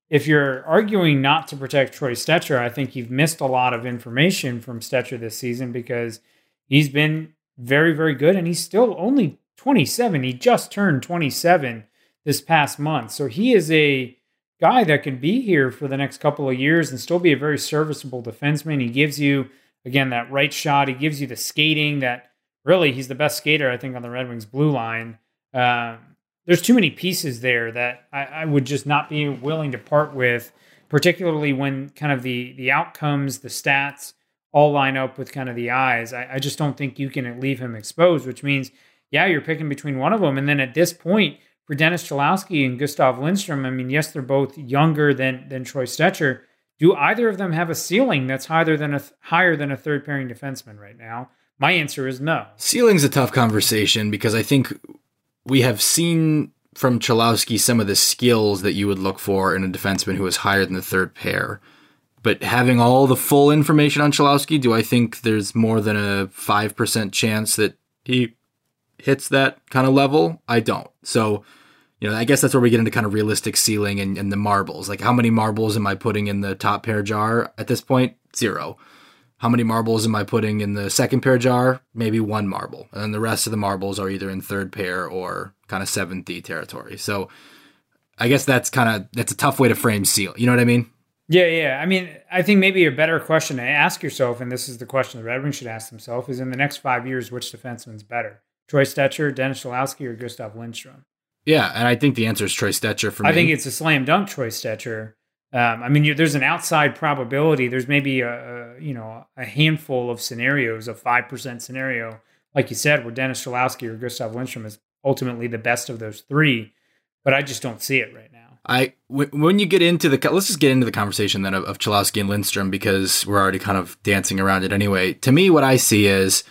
if you're arguing not to protect Troy Stecher, I think you've missed a lot of information from Stecher this season because he's been very very good and he's still only 27. He just turned 27 this past month. So he is a guy that can be here for the next couple of years and still be a very serviceable defenseman. He gives you again that right shot. He gives you the skating that really he's the best skater I think on the Red Wings blue line. Um, there's too many pieces there that I, I, would just not be willing to part with, particularly when kind of the the outcomes, the stats all line up with kind of the eyes. I, I just don't think you can leave him exposed, which means yeah, you're picking between one of them, and then at this point for Dennis Cholowski and Gustav Lindstrom, I mean, yes, they're both younger than than Troy Stecher. Do either of them have a ceiling that's higher than a higher than a third pairing defenseman right now? My answer is no. Ceiling's a tough conversation because I think we have seen from Cholowski some of the skills that you would look for in a defenseman who is higher than the third pair. But having all the full information on Cholowski, do I think there's more than a 5% chance that he hits that kind of level? I don't. So, you know, I guess that's where we get into kind of realistic ceiling and, and the marbles. Like, how many marbles am I putting in the top pair jar at this point? Zero. How many marbles am I putting in the second pair jar? Maybe one marble. And then the rest of the marbles are either in third pair or kind of seventh D territory. So I guess that's kind of that's a tough way to frame seal. You know what I mean? Yeah, yeah. I mean, I think maybe a better question to ask yourself, and this is the question the Red Wings should ask themselves, is in the next five years, which defenseman's better? Troy Stecher, Dennis Cholowski, or Gustav Lindstrom? Yeah, and I think the answer is Troy Stecher for me. I think it's a slam dunk Troy Stecher. Um, I mean, there's an outside probability. There's maybe a, a, you know a handful of scenarios, a five percent scenario, like you said, where Dennis Cholowski or Gustav Lindstrom is ultimately the best of those three. But I just don't see it right now. I when you get into the let's just get into the conversation then of, of Cholowski and Lindstrom because we're already kind of dancing around it anyway. To me, what I see is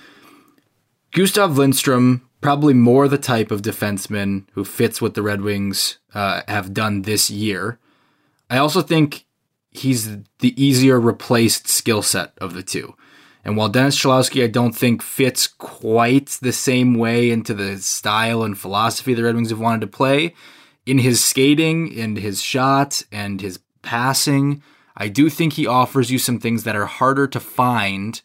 Gustav Lindstrom, probably more the type of defenseman who fits what the Red Wings uh, have done this year. I also think he's the easier replaced skill set of the two. And while Dennis Cholowski, I don't think fits quite the same way into the style and philosophy the Red Wings have wanted to play, in his skating and his shot and his passing, I do think he offers you some things that are harder to find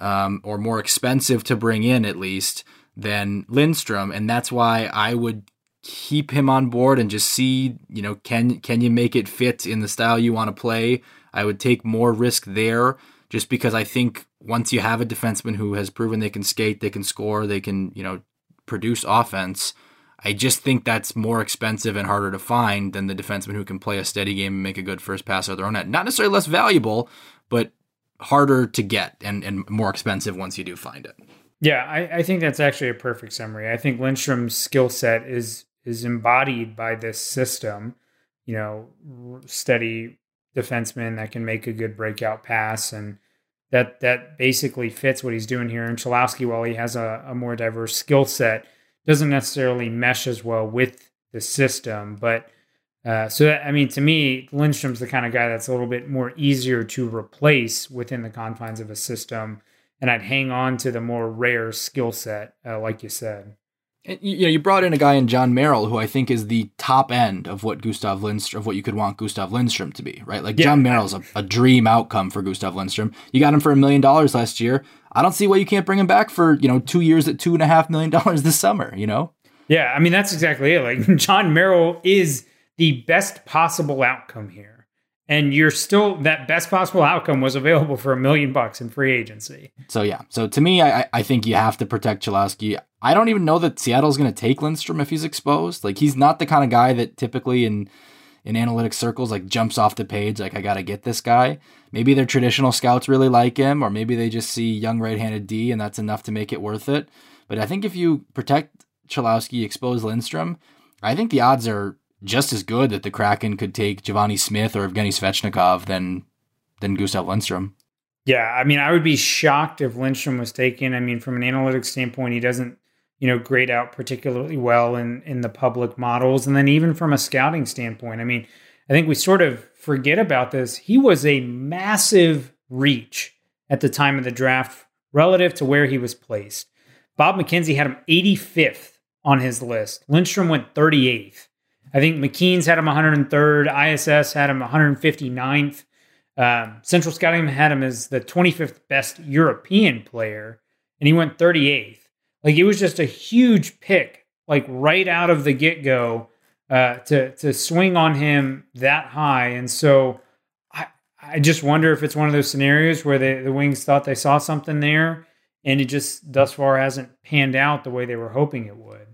um, or more expensive to bring in, at least, than Lindstrom. And that's why I would keep him on board and just see, you know, can can you make it fit in the style you want to play? I would take more risk there just because I think once you have a defenseman who has proven they can skate, they can score, they can, you know, produce offense, I just think that's more expensive and harder to find than the defenseman who can play a steady game and make a good first pass out their own net. Not necessarily less valuable, but harder to get and, and more expensive once you do find it. Yeah, I, I think that's actually a perfect summary. I think Lindstrom's skill set is is embodied by this system. You know, steady defenseman that can make a good breakout pass, and that that basically fits what he's doing here. And Cholowski, while he has a, a more diverse skill set, doesn't necessarily mesh as well with the system. But uh, so, I mean, to me, Lindstrom's the kind of guy that's a little bit more easier to replace within the confines of a system. And I'd hang on to the more rare skill set, uh, like you said. And, you know, you brought in a guy in Jon Merrill who I think is the top end of what Gustav Lindstrom, of what you could want Gustav Lindstrom to be, right? Like yeah. Jon Merrill's a, a dream outcome for Gustav Lindstrom. You got him for a million dollars last year. I don't see why you can't bring him back for you know two years at two and a half million dollars this summer. You know. Yeah, I mean that's exactly it. Like Jon Merrill is the best possible outcome here, and you're still that best possible outcome was available for a million bucks in free agency. So yeah, so to me, I I think you have to protect Cholowski. I don't even know that Seattle's going to take Lindstrom if he's exposed. Like he's not the kind of guy that typically in in analytic circles like jumps off the page like I got to get this guy. Maybe their traditional scouts really like him or maybe they just see young right-handed D and that's enough to make it worth it. But I think if you protect Cholowski, expose Lindstrom, I think the odds are just as good that the Kraken could take Givani Smith or Evgeny Svechnikov than than Gustav Lindstrom. Yeah, I mean, I would be shocked if Lindstrom was taken. I mean, from an analytics standpoint, he doesn't you know, grade out particularly well in in the public models. And then even from a scouting standpoint, I mean, I think we sort of forget about this. He was a massive reach at the time of the draft relative to where he was placed. Bob McKenzie had him 85th on his list. Lindstrom went 38th. I think McKeen's had him 103rd. ISS had him 159th. Um, Central Scouting had him as the 25th best European player, and he went 38th. Like it was just a huge pick, like right out of the get go, uh, to to swing on him that high. And so I I just wonder if it's one of those scenarios where the the Wings thought they saw something there, and it just thus far hasn't panned out the way they were hoping it would.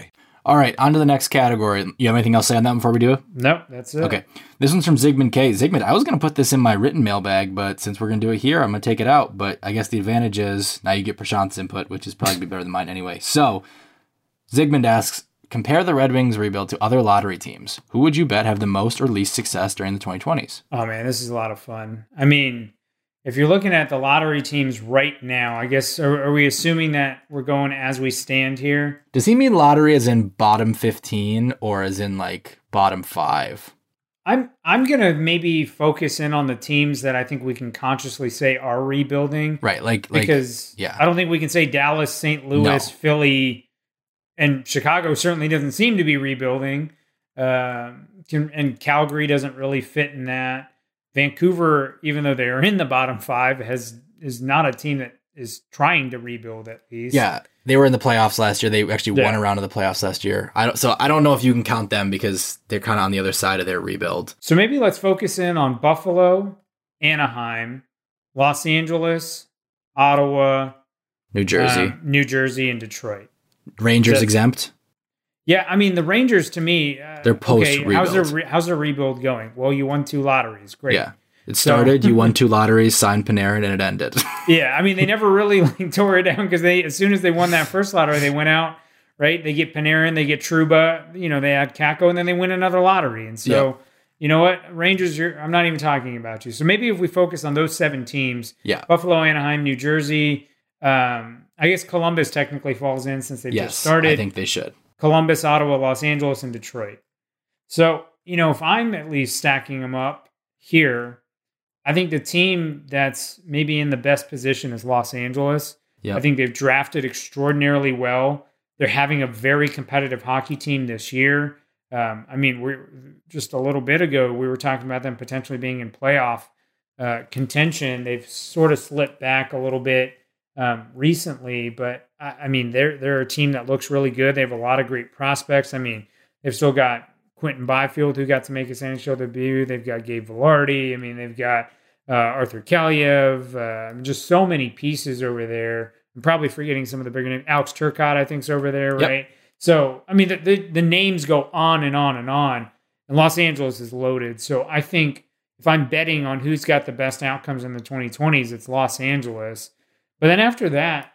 All right, on to the next category. You have anything else to say on that before we do it? No, that's it. Okay. This one's from Zygmunt K. Zygmunt, I was going to put this in my written mailbag, but since we're going to do it here, I'm going to take it out. But I guess the advantage is now you get Prashanth's input, which is probably better than mine anyway. So Zygmunt asks, compare the Red Wings rebuild to other lottery teams. Who would you bet have the most or least success during the 2020s? Oh, man, this is a lot of fun. I mean, if you're looking at the lottery teams right now, I guess are, are, we assuming that we're going as we stand here? Does he mean lottery as in bottom 15 or as in like bottom 5? I'm I'm gonna maybe focus in on the teams that I think we can consciously say are rebuilding. Right. Like, like because yeah. I don't think we can say Dallas, St. Louis, No. Philly, and Chicago certainly doesn't seem to be rebuilding. Um, can- and Calgary doesn't really fit in that. Vancouver, even though they are in the bottom five, has is not a team that is trying to rebuild at least. Yeah, they were in the playoffs last year. They actually won a round of the playoffs last year. I don't, so I don't know if you can count them because they're kind of on the other side of their rebuild. So maybe let's focus in on Buffalo, Anaheim, Los Angeles, Ottawa, New Jersey, um, New Jersey, and Detroit. Rangers that's- exempt. Yeah, I mean the Rangers to me, uh, They're post okay, how's their rebuild. re- how's their rebuild going? Well, you won two lotteries, great. Yeah, it started. you won two lotteries, signed Panarin, and it ended. Yeah, I mean they never really like tore it down because they as soon as they won that first lottery, they went out right. They get Panarin, they get Trouba, you know, they had Kakko, and then they win another lottery. And so, Yeah. you know what, Rangers, you're, I'm not even talking about you. So maybe if we focus on those seven teams, yeah, Buffalo, Anaheim, New Jersey. Um, I guess Columbus technically falls in since they just started. I think they should. Columbus, Ottawa, Los Angeles, and Detroit. So, you know, if I'm at least stacking them up here, I think the team that's maybe in the best position is Los Angeles. Yeah, I think they've drafted extraordinarily well. They're having a very competitive hockey team this year. Um, I mean, we're just a little bit ago we were talking about them potentially being in playoff uh, contention. They've sort of slipped back a little bit um, recently, but I, I mean, they're they're a team that looks really good. They have a lot of great prospects. I mean, they've still got Quentin Byfield who got to make his NHL debut. They've got Gabe Vilardi. I mean, they've got uh, Arthur Kaliyev. Uh, just so many pieces over there. I'm probably forgetting some of the bigger names. Alex Turcotte, I think, is over there, Yep. right? So, I mean, the, the, the names go on and on and on. And Los Angeles is loaded. So, I think if I'm betting on who's got the best outcomes in the 2020s, it's Los Angeles. But then after that,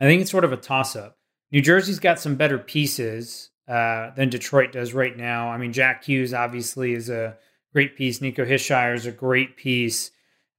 I think it's sort of a toss up. New Jersey's got some better pieces uh, than Detroit does right now. I mean, Jack Hughes obviously is a great piece. Nico Hischier is a great piece.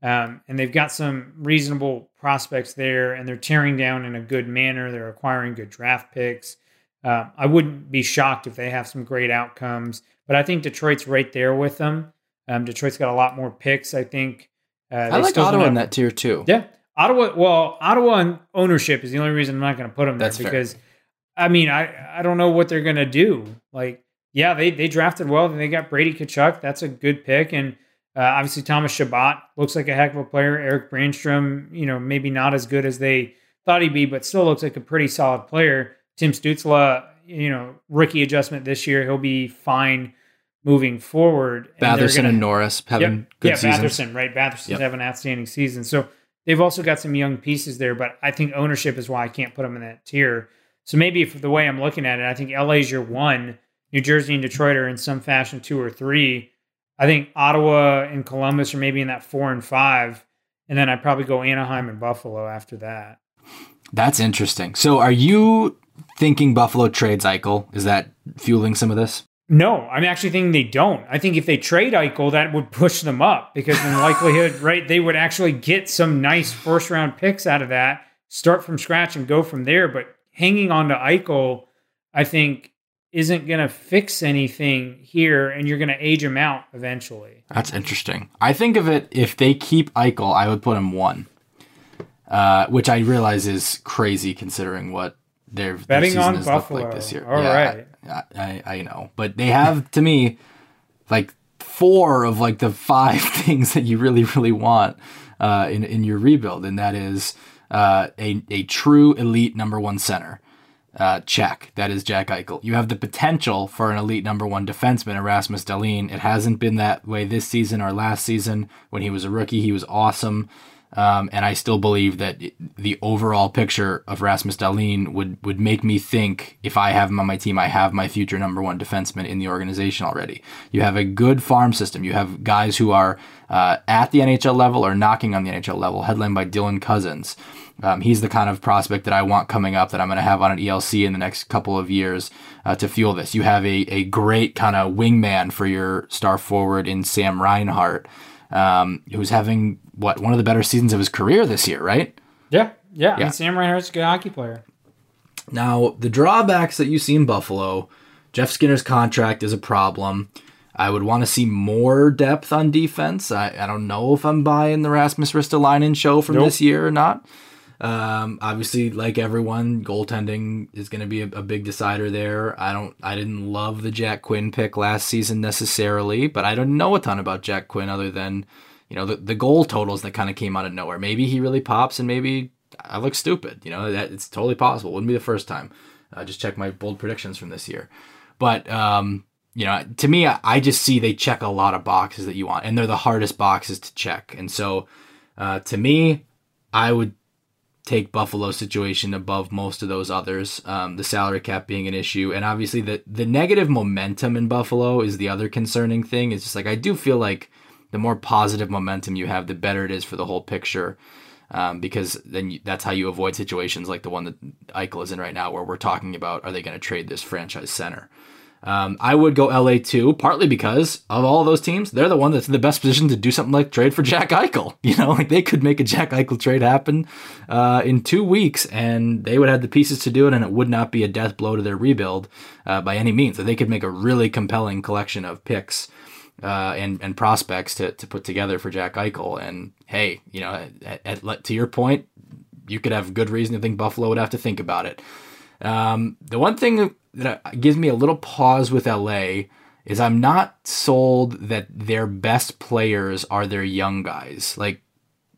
Um, and they've got some reasonable prospects there, and they're tearing down in a good manner. They're acquiring good draft picks. Um, I wouldn't be shocked if they have some great outcomes, but I think Detroit's right there with them. Um, Detroit's got a lot more picks. I think. Uh, I like Ottawa in that tier too. yeah, Ottawa. Well, Ottawa ownership is the only reason I'm not going to put them there That's fair. because, I mean, I I don't know what they're going to do. Like, yeah, they they drafted well. They got Brady Tkachuk. That's a good pick, and uh, obviously Thomas Chabot looks like a heck of a player. Erik Brannstrom, you know, maybe not as good as they thought he'd be, but still looks like a pretty solid player. Tim Stützle, you know, rookie adjustment this year. He'll be fine moving forward. And Batherson gonna- and Norris having good yeah, seasons. Batherson, right? Batherson's Yep. having an outstanding season. So they've also got some young pieces there, but I think ownership is why I can't put them in that tier. So maybe the way I'm looking at it, I think LA's your one, New Jersey and Detroit are in some fashion two or three. I think Ottawa and Columbus are maybe in that four and five. And then I'd probably go Anaheim and Buffalo after that. That's interesting. So, are you thinking Buffalo trades Eichel? Is that fueling some of this? No, I'm actually thinking they don't. I think if they trade Eichel, that would push them up because in likelihood, right, they would actually get some nice first round picks out of that, start from scratch and go from there. But hanging on to Eichel, I think, isn't going to fix anything here, and you're going to age him out eventually. That's interesting. I think of it if they keep Eichel, I would put him one, uh, which I realize is crazy considering what their their Betting season on has looked Buffalo. like this year. All right. I, I, I know, but they have to me like four of like the five things that you really really want uh, in in your rebuild, and that is uh, a a true elite number one center. Uh, check. That is Jack Eichel. You have the potential for an elite number one defenseman, Erasmus Dahlin. It hasn't been that way this season or last season. When he was a rookie, he was awesome. Um, and I still believe that the overall picture of Rasmus Dahlin would, would make me think if I have him on my team, I have my future number one defenseman in the organization already. You have a good farm system. You have guys who are uh, at the NHL level or knocking on the NHL level, headlined by Dylan Cozens. Um, he's the kind of prospect that I want coming up that I'm going to have on an ELC in the next couple of years uh, to fuel this. You have a, a great kind of wingman for your star forward in Sam Reinhart, um, who's having what one of the better seasons of his career this year, right? Yeah, yeah. I Yeah. mean, Sam Reinhart's a good hockey player. Now, the drawbacks that you see in Buffalo, Jeff Skinner's contract is a problem. I would want to see more depth on defense. I, I don't know if I'm buying the Rasmus Ristolainen show from Nope. this year or not. Um, obviously, like everyone, goaltending is going to be a, a big decider there. I don't, I didn't love the Jack Quinn pick last season necessarily, but I don't know a ton about Jack Quinn other than, you know, the, the goal totals that kind of came out of nowhere. Maybe he really pops, and maybe I look stupid. You know, that it's totally possible. Wouldn't be the first time. Uh, just check my bold predictions from this year, but um, you know, to me, I, I just see they check a lot of boxes that you want, and they're the hardest boxes to check. And so, uh, to me, I would take Buffalo's situation above most of those others. Um, the salary cap being an issue, and obviously the the negative momentum in Buffalo is the other concerning thing. It's just like I do feel like the more positive momentum you have, the better it is for the whole picture. Um, because then you, that's how you avoid situations like the one that Eichel is in right now, where we're talking about are they going to trade this franchise center? Um, I would go LA too, partly because of all those teams, they're the one that's in the best position to do something like trade for Jack Eichel. You know, like they could make a Jack Eichel trade happen uh, in two weeks, and they would have the pieces to do it, and it would not be a death blow to their rebuild uh, by any means. So they could make a really compelling collection of picks uh, and and prospects to to put together for Jack Eichel. And hey, you know, at, at, to your point, you could have good reason to think Buffalo would have to think about it. Um, the one thing that gives me a little pause with LA is I'm not sold that their best players are their young guys. Like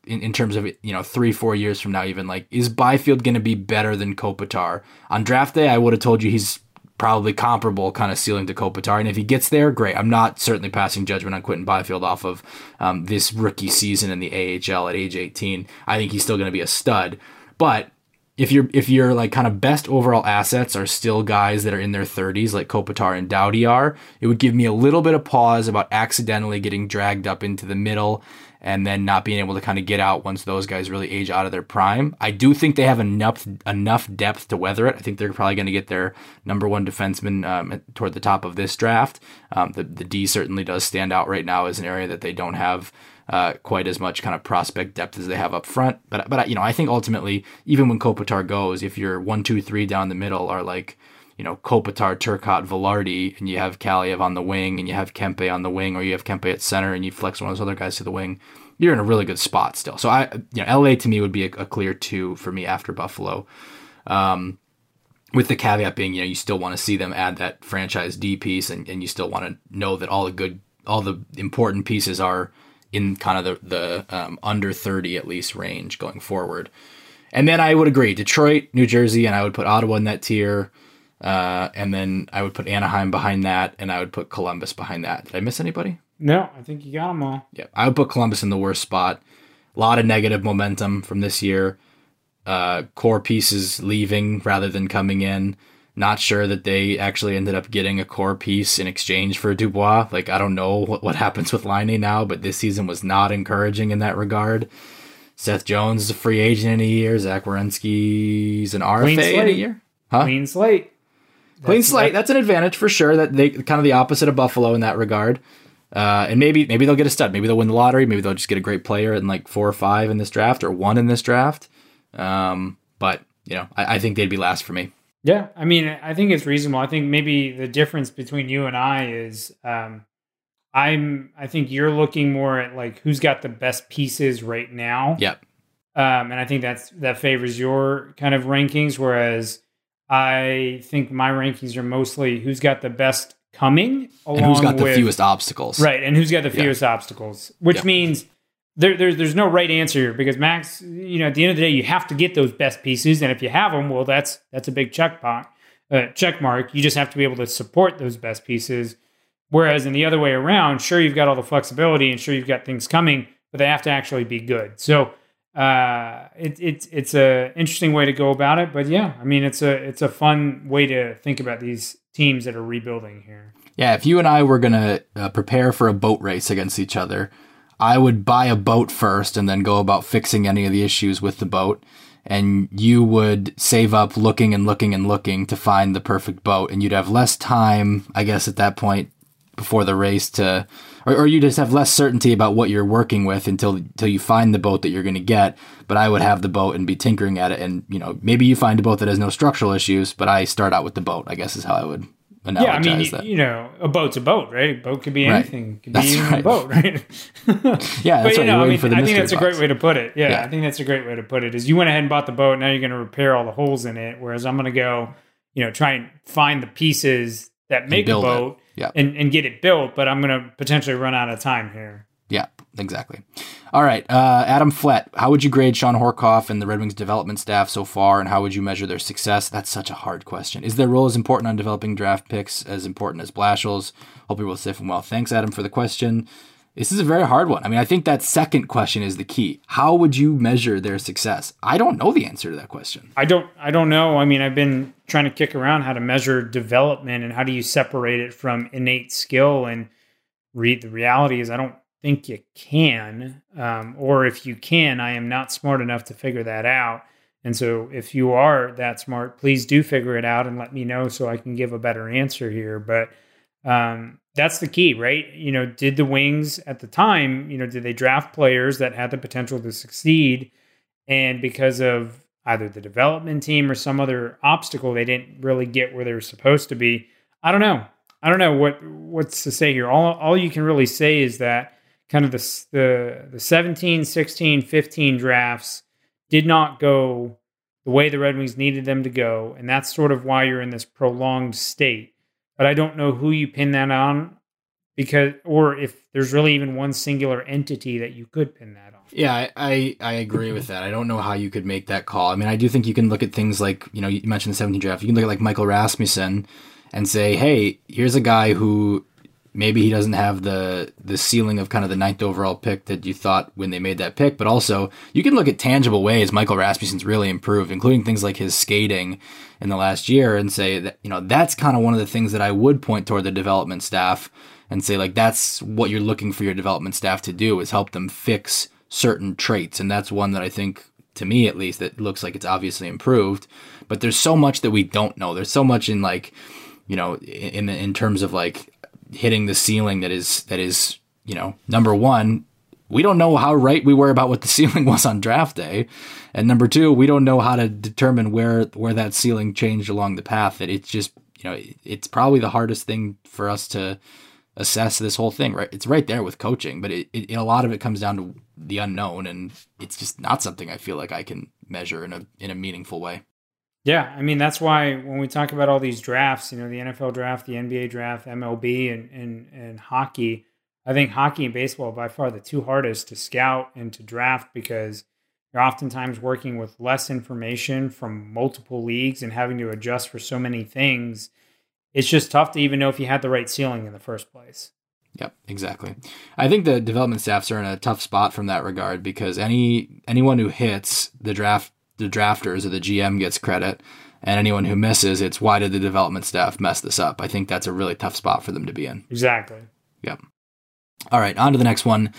in, in terms of you know three four years from now, even like is Byfield going to be better than Kopitar on draft day? I would have told you he's probably comparable kind of ceiling to Kopitar. And if he gets there, great. I'm not certainly passing judgment on Quentin Byfield off of um, this rookie season in the AHL at age 18. I think he's still going to be a stud. But if you're if your like kind of best overall assets are still guys that are in their 30s like Kopitar and Doughty are, it would give me a little bit of pause about accidentally getting dragged up into the middle and then not being able to kind of get out once those guys really age out of their prime. I do think they have enough enough depth to weather it. I think they're probably going to get their number one defenseman um, toward the top of this draft. Um, the the D certainly does stand out right now as an area that they don't have uh, quite as much kind of prospect depth as they have up front. But but you know I think ultimately even when Kopitar goes, if you're one two three down the middle are like you know Kopitar, Turcotte, Vilardi, and you have Kaliyev on the wing, and you have Kempe on the wing, or you have Kempe at center, and you flex one of those other guys to the wing. You're in a really good spot still. So I you know LA to me would be a, a clear two for me after Buffalo. Um, with the caveat being, you know, you still want to see them add that franchise D piece, and, and you still want to know that all the good, all the important pieces are in kind of the the um, under 30 at least range going forward. And then I would agree Detroit, New Jersey, and I would put Ottawa in that tier. Uh, and then I would put Anaheim behind that, and I would put Columbus behind that. Did I miss anybody? No, I think you got them all. Yeah, I would put Columbus in the worst spot. A lot of negative momentum from this year. Uh, core pieces leaving rather than coming in. Not sure that they actually ended up getting a core piece in exchange for Dubois. Like, I don't know what, what happens with Laine now, but this season was not encouraging in that regard. Seth Jones is a free agent in a year. Zach Werenski's an RFA in a year. Huh? Clean slate. Clean slate. That's an advantage for sure. That they kind of the opposite of Buffalo in that regard. Uh, and maybe maybe they'll get a stud. Maybe they'll win the lottery. Maybe they'll just get a great player in like four or five in this draft or one in this draft. Um, but you know, I, I think they'd be last for me. Yeah, I mean, I think it's reasonable. I think maybe the difference between you and I is, um, I'm. I think you're looking more at like who's got the best pieces right now. Yep. Um, and I think that's that favors your kind of rankings, whereas I think my rankings are mostly who's got the best coming, along And who's got the fewest obstacles? right, and who's got the Yeah. fewest obstacles, which Yeah. means there, there, there's no right answer here because Max, you know, at the end of the day, you have to get those best pieces, and if you have them, well, that's that's a big check mark. Uh, check mark. You just have to be able to support those best pieces. Whereas in the other way around, sure you've got all the flexibility and sure you've got things coming, but they have to actually be good. So uh, it, it's it's a interesting way to go about it. But yeah, I mean it's a it's a fun way to think about these teams that are rebuilding here. Yeah, if you and I were gonna uh, prepare for a boat race against each other, I would buy a boat first and then go about fixing any of the issues with the boat. And you would save up looking and looking and looking to find the perfect boat, and you'd have less time, I guess, at that point before the race to, or, or you just have less certainty about what you're working with until until you find the boat that you're going to get. But I would have the boat and be tinkering at it, and you know maybe you find a boat that has no structural issues, but I start out with the boat. I guess is how I would analogize yeah, I mean, you, that. you know, a boat's a boat, right? A boat could be Right. anything. Could That's be even right. a boat, right? Yeah, that's but you right. know, I mean, for the I think that's a great way to put it. Yeah, Yeah. I think that's a great way to put it. Is you went ahead and bought the boat, now you're going to repair all the holes in it. Whereas I'm going to go, you know, try and find the pieces that make a boat Yeah. and, and get it built. But I'm going to potentially run out of time here. Yeah, exactly. All right, uh, Adam Flett, how would you grade Shawn Horcoff and the Red Wings development staff so far, and how would you measure their success? That's such a hard question. Is their role as important on developing draft picks as important as Blashill's? Hope you're both safe and well. Thanks, Adam, for the question. This is a very hard one. I mean, I think that second question is the key. How would you measure their success? I don't know the answer to that question. I don't I don't know. I mean, I've been trying to kick around how to measure development and how do you separate it from innate skill and re- the reality is I don't think you can. Um, or if you can, I am not smart enough to figure that out. And so if you are that smart, please do figure it out and let me know so I can give a better answer here. But um, that's the key, right? You know, did the Wings at the time, you know, did they draft players that had the potential to succeed? And because of either the development team or some other obstacle, they didn't really get where they were supposed to be. I don't know. I don't know what what's to say here. All all you can really say is that kind of the the the 17, 16, 15 drafts did not go the way the Red Wings needed them to go, and that's sort of why you're in this prolonged state. But I don't know who you pin that on because or if there's really even one singular entity that you could pin that on. Yeah, I, I, I agree with that. I don't know how you could make that call. I mean, I do think you can look at things like, you know, you mentioned the 17 draft. You can look at like Michael Rasmussen and say, hey, here's a guy who maybe he doesn't have the the ceiling of kind of the ninth overall pick that you thought when they made that pick, but also you can look at tangible ways Michael Rasmussen's really improved, including things like his skating in the last year, and say that you know that's kind of one of the things that I would point toward the development staff and say like that's what you're looking for your development staff to do is help them fix certain traits, and that's one that I think to me at least that looks like it's obviously improved. But there's so much that we don't know. There's so much in like you know in in terms of like hitting the ceiling that is that is you know number one we don't know how right we were about what the ceiling was on draft day. And number two we don't know how to determine where where that ceiling changed along the path. That it's just you know it's probably the hardest thing for us to assess this whole thing right? It's right there with coaching but it, it a lot of it comes down to the unknown and it's just not something i feel like i can measure in a in a meaningful way Yeah, I mean that's why when we talk about all these drafts, you know, the NFL draft, the NBA draft, MLB, and and and hockey, I think hockey and baseball are by far the two hardest to scout and to draft because you're oftentimes working with less information from multiple leagues and having to adjust for so many things. It's just tough to even know if you had the right ceiling in the first place. Yep, exactly. I think the development staffs are in a tough spot from that regard because any anyone who hits the draft, the drafters or the GM gets credit, and anyone who misses, it's why did the development staff mess this up? I think that's a really tough spot for them to be in. Exactly. Yep. All right, on to the next one.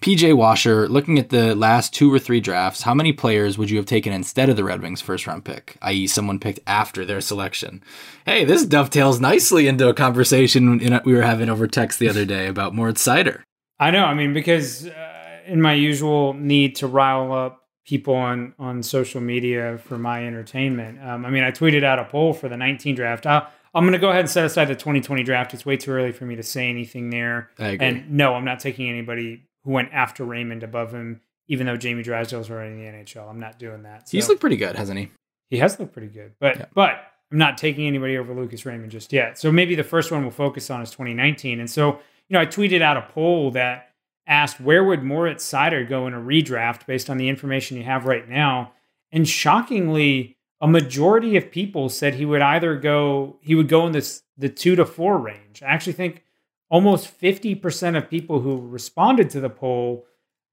PJ Washer, looking at the last two or three drafts, how many players would you have taken instead of the Red Wings first round pick, i.e., someone picked after their selection? Hey, this dovetails nicely into a conversation in, we were having over text the other day about Moritz Seider. I know. I mean, because uh, in my usual need to rile up people on on social media for my entertainment, um, I mean, I tweeted out a poll for the 19 draft. i I'm going to go ahead and set aside the 2020 draft. It's way too early for me to say anything there. I agree. And no, I'm not taking anybody who went after Raymond above him, even though Jamie Drysdale's already in the NHL. I'm not doing that. He's looked pretty good, hasn't he? he has looked pretty good, but Yeah. but I'm not taking anybody over Lucas Raymond just yet. So maybe the first one we'll focus on is 2019. And so you know, I tweeted out a poll that asked where would Moritz Seider go in a redraft based on the information you have right now, and shockingly, a majority of people said he would either go he would go in this the two to four range. I actually think almost 50% of people who responded to the poll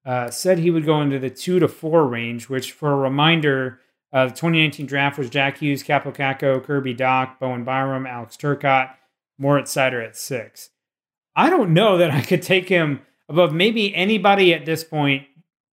uh, said he would go into the two to four range, which, for a reminder, uh, the 2019 draft was Jack Hughes, Kaapo Kakko, Kirby Dach, Bowen Byram, Alex Turcotte, Moritz Seider at six. I don't know that I could take him above maybe anybody at this point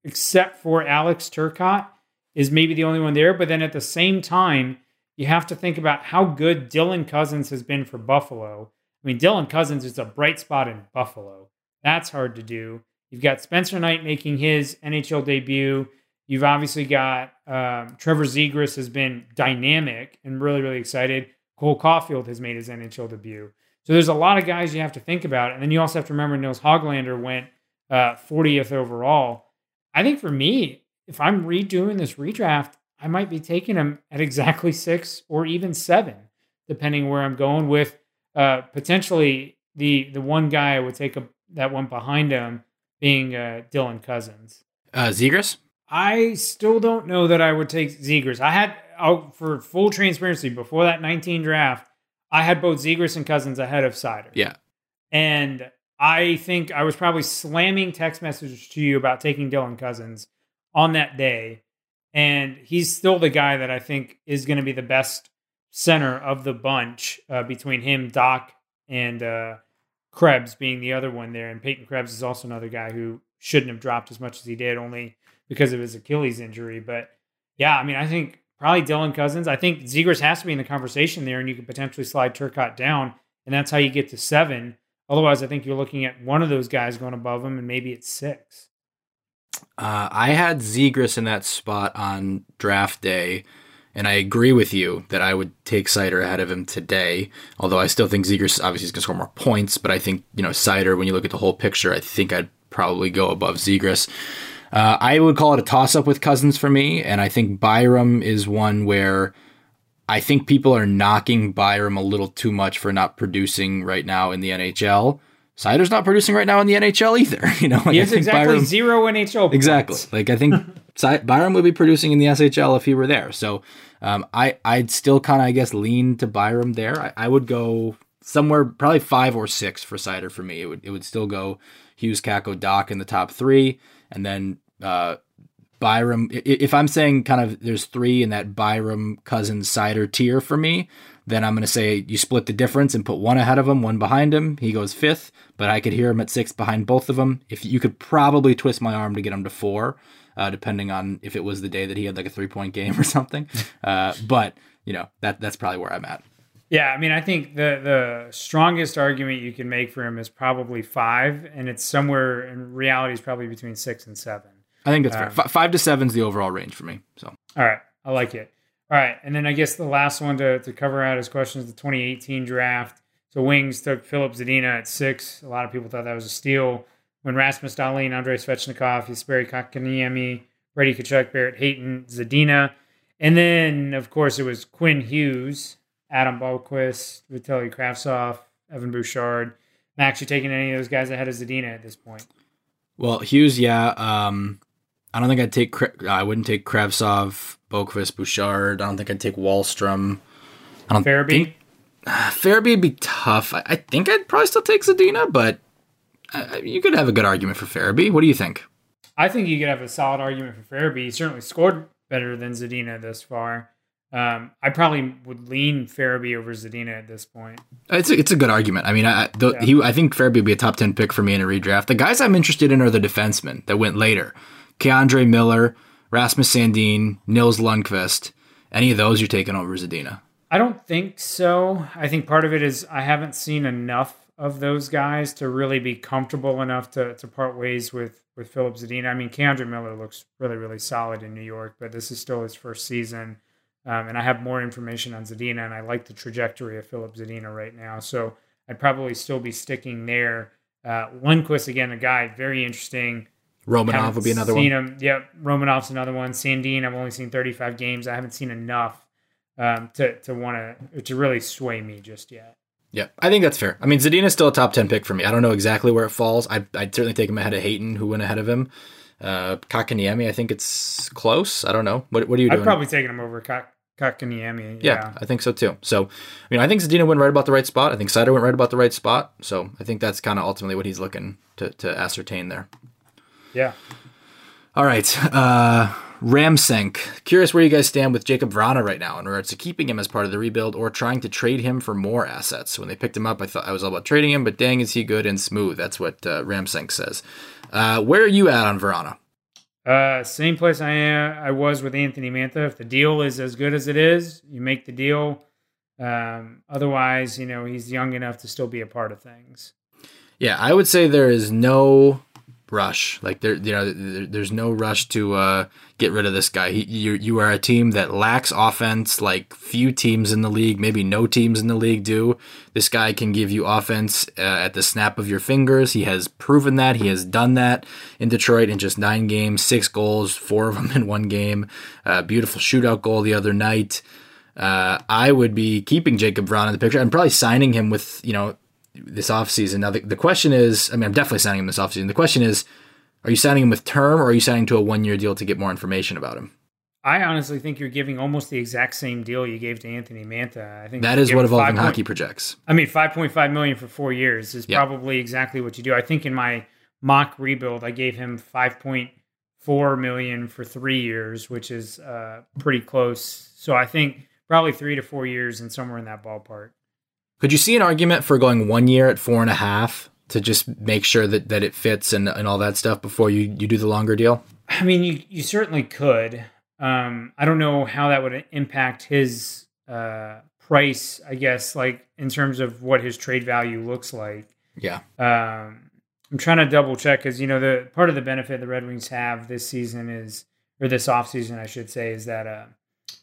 except for Alex Turcotte is maybe the only one there. But then at the same time, you have to think about how good Dylan Cozens has been for Buffalo. I mean, Dylan Cozens is a bright spot in Buffalo. That's hard to do. You've got Spencer Knight making his NHL debut. You've obviously got um, Trevor Zegras has been dynamic and really, really excited. Cole Caulfield has made his NHL debut. So there's a lot of guys you have to think about. And then you also have to remember Nils Hoglander went uh, 40th overall. I think for me, if I'm redoing this redraft, I might be taking him at exactly six or even seven, depending where I'm going with uh, potentially the the one guy I would take a, that one behind him being uh, Dylan Cozens. Uh, Zegras? I still don't know that I would take Zegras. I had, oh, for full transparency, before that 19 draft, I had both Zegras and Cozens ahead of Seider. Yeah. And I think I was probably slamming text messages to you about taking Dylan Cozens on that day. And he's still the guy that I think is going to be the best center of the bunch uh, between him, Dach, and uh, Krebs being the other one there. And Peyton Krebs is also another guy who shouldn't have dropped as much as he did, only because of his Achilles injury. But yeah, I mean, I think probably Dylan Cozens. I think Zegras has to be in the conversation there, and you could potentially slide Turcotte down, and that's how you get to seven. Otherwise, I think you're looking at one of those guys going above him, and maybe it's six. Uh, I had Zegras in that spot on draft day, and I agree with you that I would take Seider ahead of him today. Although I still think Zegras obviously is going to score more points, but I think you know Seider. When you look at the whole picture, I think I'd probably go above Zegras. Uh, I would call it a toss up with Cozens for me, and I think Byram is one where I think people are knocking Byram a little too much for not producing right now in the NHL. Seider's not producing right now in the NHL either. You know, like he has exactly Byram, zero NHL. Points. Exactly. Like I think Byram would be producing in the SHL if he were there. So um, I I'd still kind of I guess lean to Byram there. I, I, would go somewhere probably five or six for Seider for me. It would it would still go Hughes, Kakko, Dach in the top three and then uh, Byram. If I'm saying kind of there's three in that Byram Cozens Seider tier for me, then I'm going to say you split the difference and put one ahead of him, one behind him. He goes fifth, but I could hear him at six behind both of them. If you could probably twist my arm to get him to four, uh, depending on if it was the day that he had like a three point game or something. Uh, but you know that that's probably where I'm at. Yeah, I mean, I think the the strongest argument you can make for him is probably five, and it's somewhere in reality is probably between six and seven. I think that's um, fair. F- five to seven is the overall range for me. So, all right, I like it. All right, and then I guess the last one to to cover out his questions the 2018 draft. So Wings took Filip Zadina at six. A lot of people thought that was a steal. When Rasmus Dahlin, Andrei Svechnikov, Jesperi Kotkaniemi, Brady Tkachuk, Barrett Hayton, Zadina. And then, of course, it was Quinn Hughes, Adam Boqvist, Vitaly Kravtsov, Evan Bouchard. Max, you taking any of those guys ahead of Zadina at this point. Well, Hughes, yeah. Um, I don't think I'd take. I wouldn't take Kravtsov, Boqvist, Bouchard. I don't think I'd take Wahlstrom. I don't Farabee. Think, uh, Farabee would be tough. I, I, think I'd probably still take Zadina, but uh, you could have a good argument for Farabee. What do you think? I think you could have a solid argument for Farabee. He certainly scored better than Zadina this far. Um, I probably would lean Farabee over Zadina at this point. It's a, it's a good argument. I mean, I the, yeah. he I think Farabee would be a top ten pick for me in a redraft. The guys I'm interested in are the defensemen that went later: K'Andre Miller, Rasmus Sandin, Nils Lundkvist. Any of those you're taking over Zadina? I don't think so. I think part of it is I haven't seen enough of those guys to really be comfortable enough to, to part ways with with Filip Zadina. I mean, K'Andre Miller looks really really solid in New York, but this is still his first season. Um, and I have more information on Zadina, and I like the trajectory of Filip Zadina right now. So I'd probably still be sticking there. Uh, Lundkvist, again, a guy very interesting. Romanov would be another seen one. Him. Yep, Romanov's another one. Sandin, I've only seen 35 games. I haven't seen enough um, to to want to to really sway me just yet. Yeah, I think that's fair. I mean, Zadina's still a top 10 pick for me. I don't know exactly where it falls. I, I'd certainly take him ahead of Hayton, who went ahead of him. Uh, Kotkaniemi, I think it's close. I don't know. What, what are you doing? I'd probably taken him over Kak- Kotkaniemi. Yeah. yeah. I think so too. So, I mean, I think Zadina went right about the right spot. I think Seider went right about the right spot. So, I think that's kind of ultimately what he's looking to, to ascertain there. Yeah. All right. Uh, Ramsenk. Curious where you guys stand with Jakub Vrana right now in regards to keeping him as part of the rebuild or trying to trade him for more assets. When they picked him up, I thought I was all about trading him, but dang, is he good and smooth? That's what uh, Ramsenk says. Uh, where are you at on Vrana? Uh, same place I am, I was with Anthony Mantha. If the deal is as good as it is, you make the deal. Um, otherwise, you know, he's young enough to still be a part of things. Yeah, I would say there is no rush. Like there, you know, there, there's no rush to uh, get rid of this guy. He, you, you are a team that lacks offense, like few teams in the league, maybe no teams in the league do. This guy can give you offense uh, at the snap of your fingers. He has proven that. He has done that in Detroit in just nine games, six goals, four of them in one game. Uh, beautiful shootout goal the other night. Uh, I would be keeping Jakub Vrana in the picture. I'm probably signing him with, you know, this offseason. Now, the, the question is I mean, I'm definitely signing him this offseason. The question is, are you signing him with term or are you signing to a one year deal to get more information about him? I honestly think you're giving almost the exact same deal you gave to Anthony Mantha. I think that is what Evolving Hockey projects. I mean, 5.5 million for four years is yep. probably exactly what you do. I think in my mock rebuild, I gave him 5.4 million for three years, which is uh, pretty close. So I think probably three to four years and somewhere in that ballpark. Could you see an argument for going one year at four and a half to just make sure that, that it fits and, and all that stuff before you, you do the longer deal? I mean, you, you certainly could. Um, I don't know how that would impact his uh, price, I guess, like in terms of what his trade value looks like. Yeah. Um, I'm trying to double check because, you know, the part of the benefit the Red Wings have this season is, or this offseason, I should say, is that uh,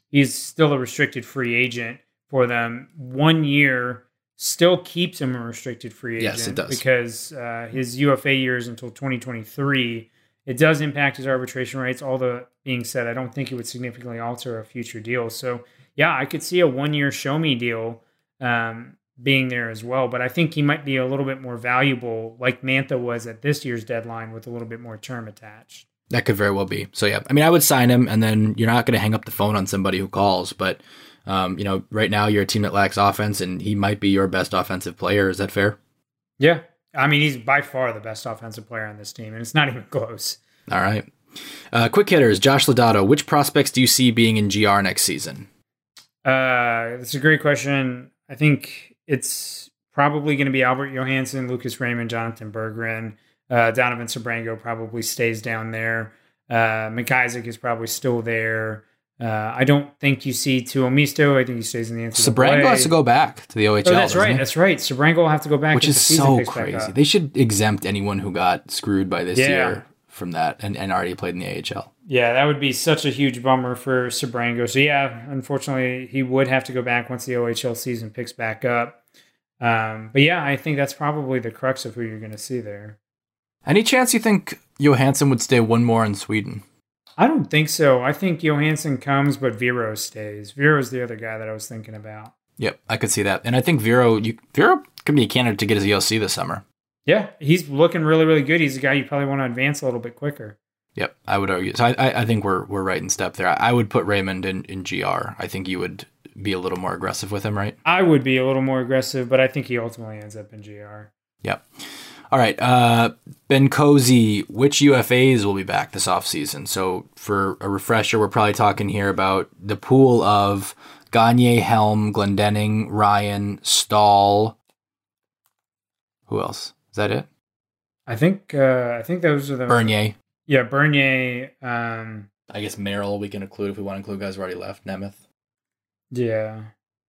he's still a restricted free agent for them. One year still keeps him a restricted free agent. Yes, it does. Because uh, his UFA years until 2023. It does impact his arbitration rights. All the being said, I don't think it would significantly alter a future deal. So, yeah, I could see a one year show me deal um, being there as well. But I think he might be a little bit more valuable, like Mantha was at this year's deadline, with a little bit more term attached. That could very well be. So, yeah, I mean, I would sign him, and then you're not going to hang up the phone on somebody who calls. But um, you know, right now you're a team that lacks offense, and he might be your best offensive player. Is that fair? Yeah, I mean, he's by far the best offensive player on this team, and it's not even close. All right. Uh, quick hitters, Josh Lodato. Which prospects do you see being in GR next season? Uh, that's a great question. I think it's probably going to be Albert Johansson, Lucas Raymond, Jonatan Berggren. Uh, Donovan Sebrango probably stays down there. Uh, McIsaac is probably still there. Uh, I don't think you see Tuomisto. I think he stays in the NCAA. Sebrango has to go back to the OHL. Oh, that's right. He? That's right. Sebrango will have to go back, which is so crazy. They should exempt anyone who got screwed by this yeah. year from that and, and already played in the AHL. Yeah, that would be such a huge bummer for Sebrango. So yeah, unfortunately, he would have to go back once the OHL season picks back up. Um, but yeah, I think that's probably the crux of who you're going to see there. Any chance you think Johansson would stay one more in Sweden? I don't think so. I think Johansson comes, but Viro stays. Viro's the other guy that I was thinking about. Yep, I could see that. And I think Viro, you, Viro could be a candidate to get his ELC this summer. Yeah, he's looking really, really good. He's a guy you probably want to advance a little bit quicker. Yep, I would argue. So I, I, I think we're we're right in step there. I, I would put Raymond in, in GR. I think you would be a little more aggressive with him, right? I would be a little more aggressive, but I think he ultimately ends up in GR. Yep. All right, uh, Ben Cozy, which UFAs will be back this offseason? So, for a refresher, we're probably talking here about the pool of Gagner, Helm, Glendening, Ryan, Staal. Who else? Is that it? I think uh, I think those are the Bernier. Yeah, Bernier. Um, I guess Merrill we can include if we want to include guys who already left. Nemeth. Yeah,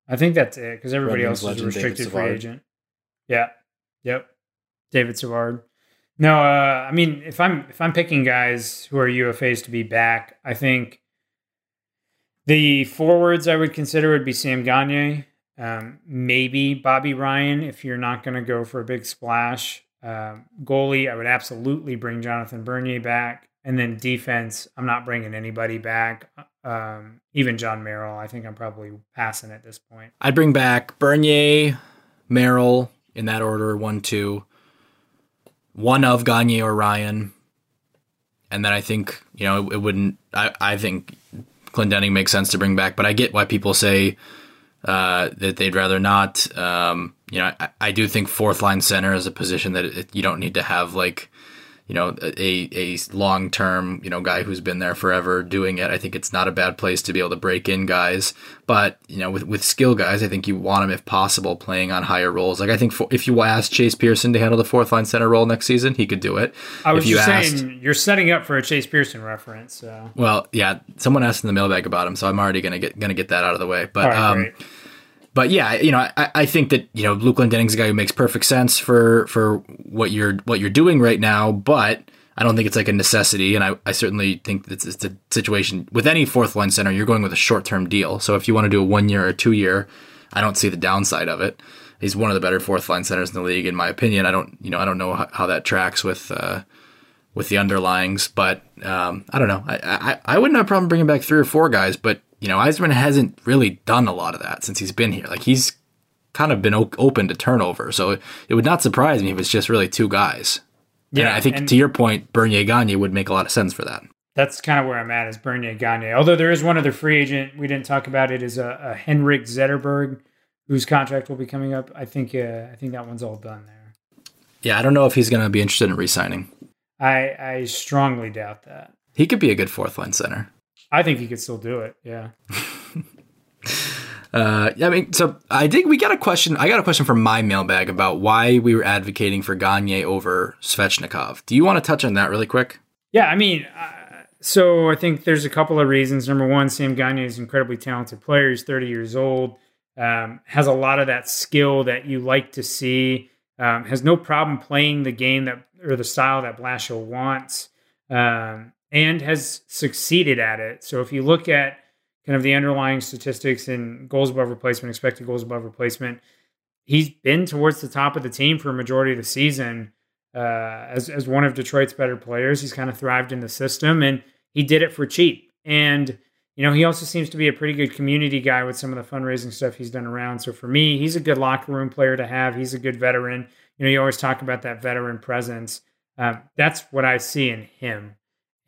I think that's it because everybody Redmond's else is a restricted free agent. Yeah. Yep. David Savard. No, uh, I mean if I'm if I'm picking guys who are UFAs to be back, I think the forwards I would consider would be Sam Gagner, um, maybe Bobby Ryan if you're not going to go for a big splash. Um, goalie, I would absolutely bring Jonathan Bernier back, and then defense, I'm not bringing anybody back. Um, even Jon Merrill, I think I'm probably passing at this point. I'd bring back Bernier, Merrill in that order, one, two one of Gagner or Ryan. And then I think, you know, it, it wouldn't, I, I think Glendening makes sense to bring back, but I get why people say uh, that they'd rather not. Um, you know, I, I, do think fourth line center is a position that it, you don't need to have like you know, a, a long term, you know, guy who's been there forever doing it. I think it's not a bad place to be able to break in guys. But, you know, with, with skill guys, I think you want them, if possible, playing on higher roles. Like, I think for, if you asked Chase Pearson to handle the fourth line center role next season, he could do it. I was if you just asked, saying, you're setting up for a Chase Pearson reference. So. Well, yeah, someone asked in the mailbag about him, so I'm already going to get, going to get that out of the way. But, right, um, but yeah, you know, I, I think that you know Luke Glendening's a guy who makes perfect sense for for what you're what you're doing right now. But I don't think it's like a necessity, and I, I certainly think it's, it's a situation with any fourth line center. You're going with a short term deal, so if you want to do a one year or two year, I don't see the downside of it. He's one of the better fourth line centers in the league, in my opinion. I don't, you know, I don't know how, how that tracks with uh, with the underlyings, but um, I don't know. I, I I wouldn't have a problem bringing back three or four guys, but you know, Yzerman hasn't really done a lot of that since he's been here. Like he's kind of been open to turnover, so it would not surprise me if it's just really two guys. Yeah, and I think to your point, Bernier Gagner would make a lot of sense for that. That's kind of where I'm at is Bernier Gagner. Although there is one other free agent we didn't talk about. It is a, a Henrik Zetterberg, whose contract will be coming up. I think uh, I think that one's all done there. Yeah, I don't know if he's going to be interested in re-signing. I I strongly doubt that. He could be a good fourth line center. I think he could still do it. Yeah. Uh, I mean, so I think we got a question. I got a question from my mailbag about why we were advocating for Gagner over Svechnikov. Do you want to touch on that really quick? Yeah, I mean, uh, so I think there's a couple of reasons. Number one, Sam Gagner is an incredibly talented player. He's 30 years old, um, has a lot of that skill that you like to see. Um, has no problem playing the game that or the style that Blashill wants, um, and has succeeded at it. So if you look at kind of the underlying statistics and goals above replacement, expected goals above replacement. He's been towards the top of the team for a majority of the season uh, as as one of Detroit's better players. He's kind of thrived in the system, and he did it for cheap. And you know, he also seems to be a pretty good community guy with some of the fundraising stuff he's done around. So for me, he's a good locker room player to have. He's a good veteran. You know, you always talk about that veteran presence. Um, that's what I see in him,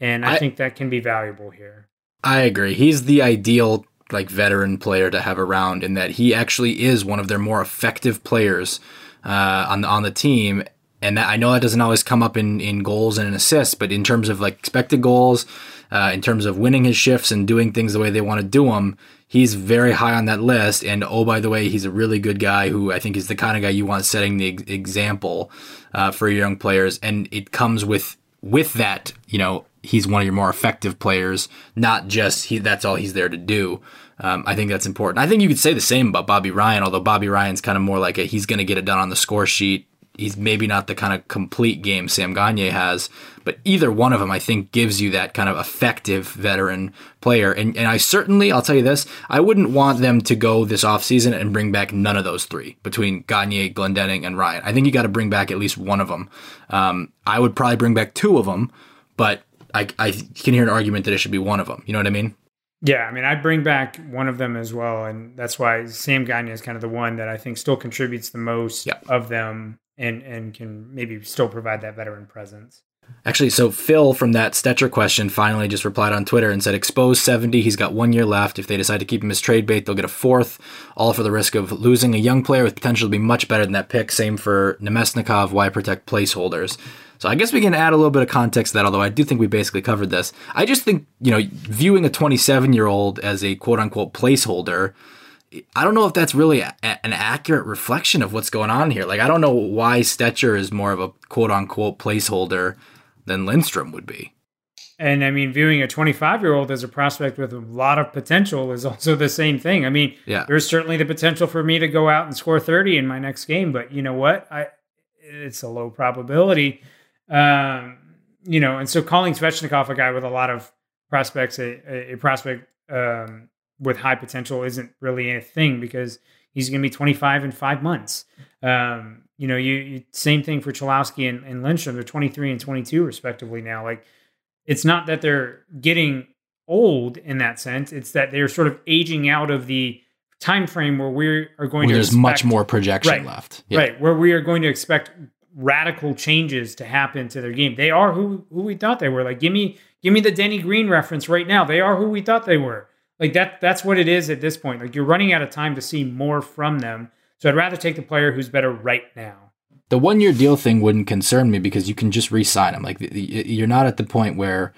and I, I think that can be valuable here. I agree. He's the ideal like veteran player to have around in that he actually is one of their more effective players uh, on the on the team. And that, I know that doesn't always come up in, in goals and in assists, but in terms of like expected goals, uh, in terms of winning his shifts and doing things the way they want to do them, he's very high on that list. And oh, by the way, he's a really good guy who I think is the kind of guy you want setting the example uh, for your young players. And it comes with with that, you know, he's one of your more effective players, not just he that's all he's there to do. Um, I think that's important. I think you could say the same about Bobby Ryan, although Bobby Ryan's kind of more like a he's going to get it done on the score sheet. He's maybe not the kind of complete game Sam Gagner has, but either one of them, I think, gives you that kind of effective veteran player. And, and I certainly, I'll tell you this, I wouldn't want them to go this offseason and bring back none of those three between Gagner, Glendening, and Ryan. I think you got to bring back at least one of them. Um, I would probably bring back two of them, but I, I can hear an argument that it should be one of them. You know what I mean? Yeah, I mean, I'd bring back one of them as well, and that's why Sam Gagner is kind of the one that I think still contributes the most yep. of them, and and can maybe still provide that veteran presence. Actually, so Phil from that Stecher question finally just replied on Twitter and said, "Expose seventy. He's got one year left. If they decide to keep him as trade bait, they'll get a fourth, all for the risk of losing a young player with potential to be much better than that pick. Same for Namestnikov. Why protect placeholders?" So I guess we can add a little bit of context to that, although I do think we basically covered this. I just think, you know, viewing a 27 year old as a quote unquote placeholder, I don't know if that's really a, an accurate reflection of what's going on here. Like, I don't know why Stecher is more of a quote unquote placeholder than Lindstrom would be. And I mean, viewing a 25 year old as a prospect with a lot of potential is also the same thing. I mean, yeah. there's certainly the potential for me to go out and score 30 in my next game, but you know what? I it's a low probability. Um, you know, and so calling Svechnikov a guy with a lot of prospects, a, a prospect um, with high potential, isn't really a thing because he's going to be 25 in five months. Um, you know, you, you, same thing for Cholowski and, and Lindstrom. They're 23 and 22 respectively now. Like, it's not that they're getting old in that sense; it's that they're sort of aging out of the time frame where we are going where to. There's expect, much more projection right, left, yeah. right? Where we are going to expect radical changes to happen to their game. They are who who we thought they were. Like give me give me the Denny Green reference right now. They are who we thought they were. Like that that's what it is at this point. Like you're running out of time to see more from them. So I'd rather take the player who's better right now. The one year deal thing wouldn't concern me because you can just re-sign them. Like you're not at the point where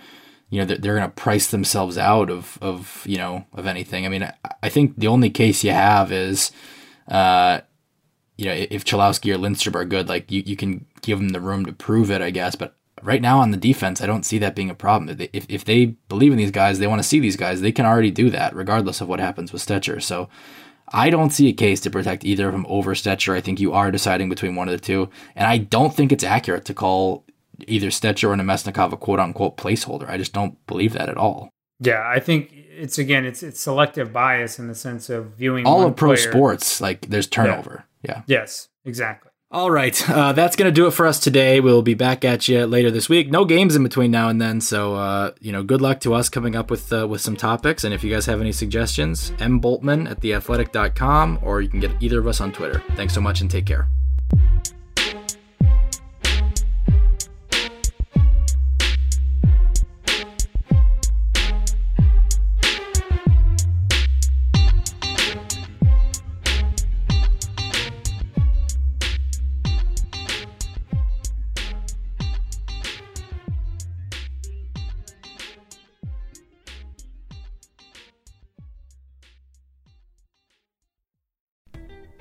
you know they're, they're going to price themselves out of of you know of anything. I mean, I think the only case you have is uh, you know, if Cholowski or Lindstrom are good, like you, you can give them the room to prove it, I guess. But right now on the defense, I don't see that being a problem. If, if they believe in these guys, they want to see these guys, they can already do that, regardless of what happens with Stecher. So I don't see a case to protect either of them over Stecher. I think you are deciding between one of the two. And I don't think it's accurate to call either Stecher or Namestnikov a quote unquote placeholder. I just don't believe that at all. Yeah, I think it's again it's it's selective bias in the sense of viewing all of pro player- sports like there's turnover. yeah. Yes, exactly. All right, uh, that's gonna do it for us today. We'll be back at you later this week. No games in between now and then, so uh, you know, good luck to us coming up with uh, with some topics. And if you guys have any suggestions, m bultman at theathletic.com, or you can get either of us on Twitter. Thanks so much, and take care.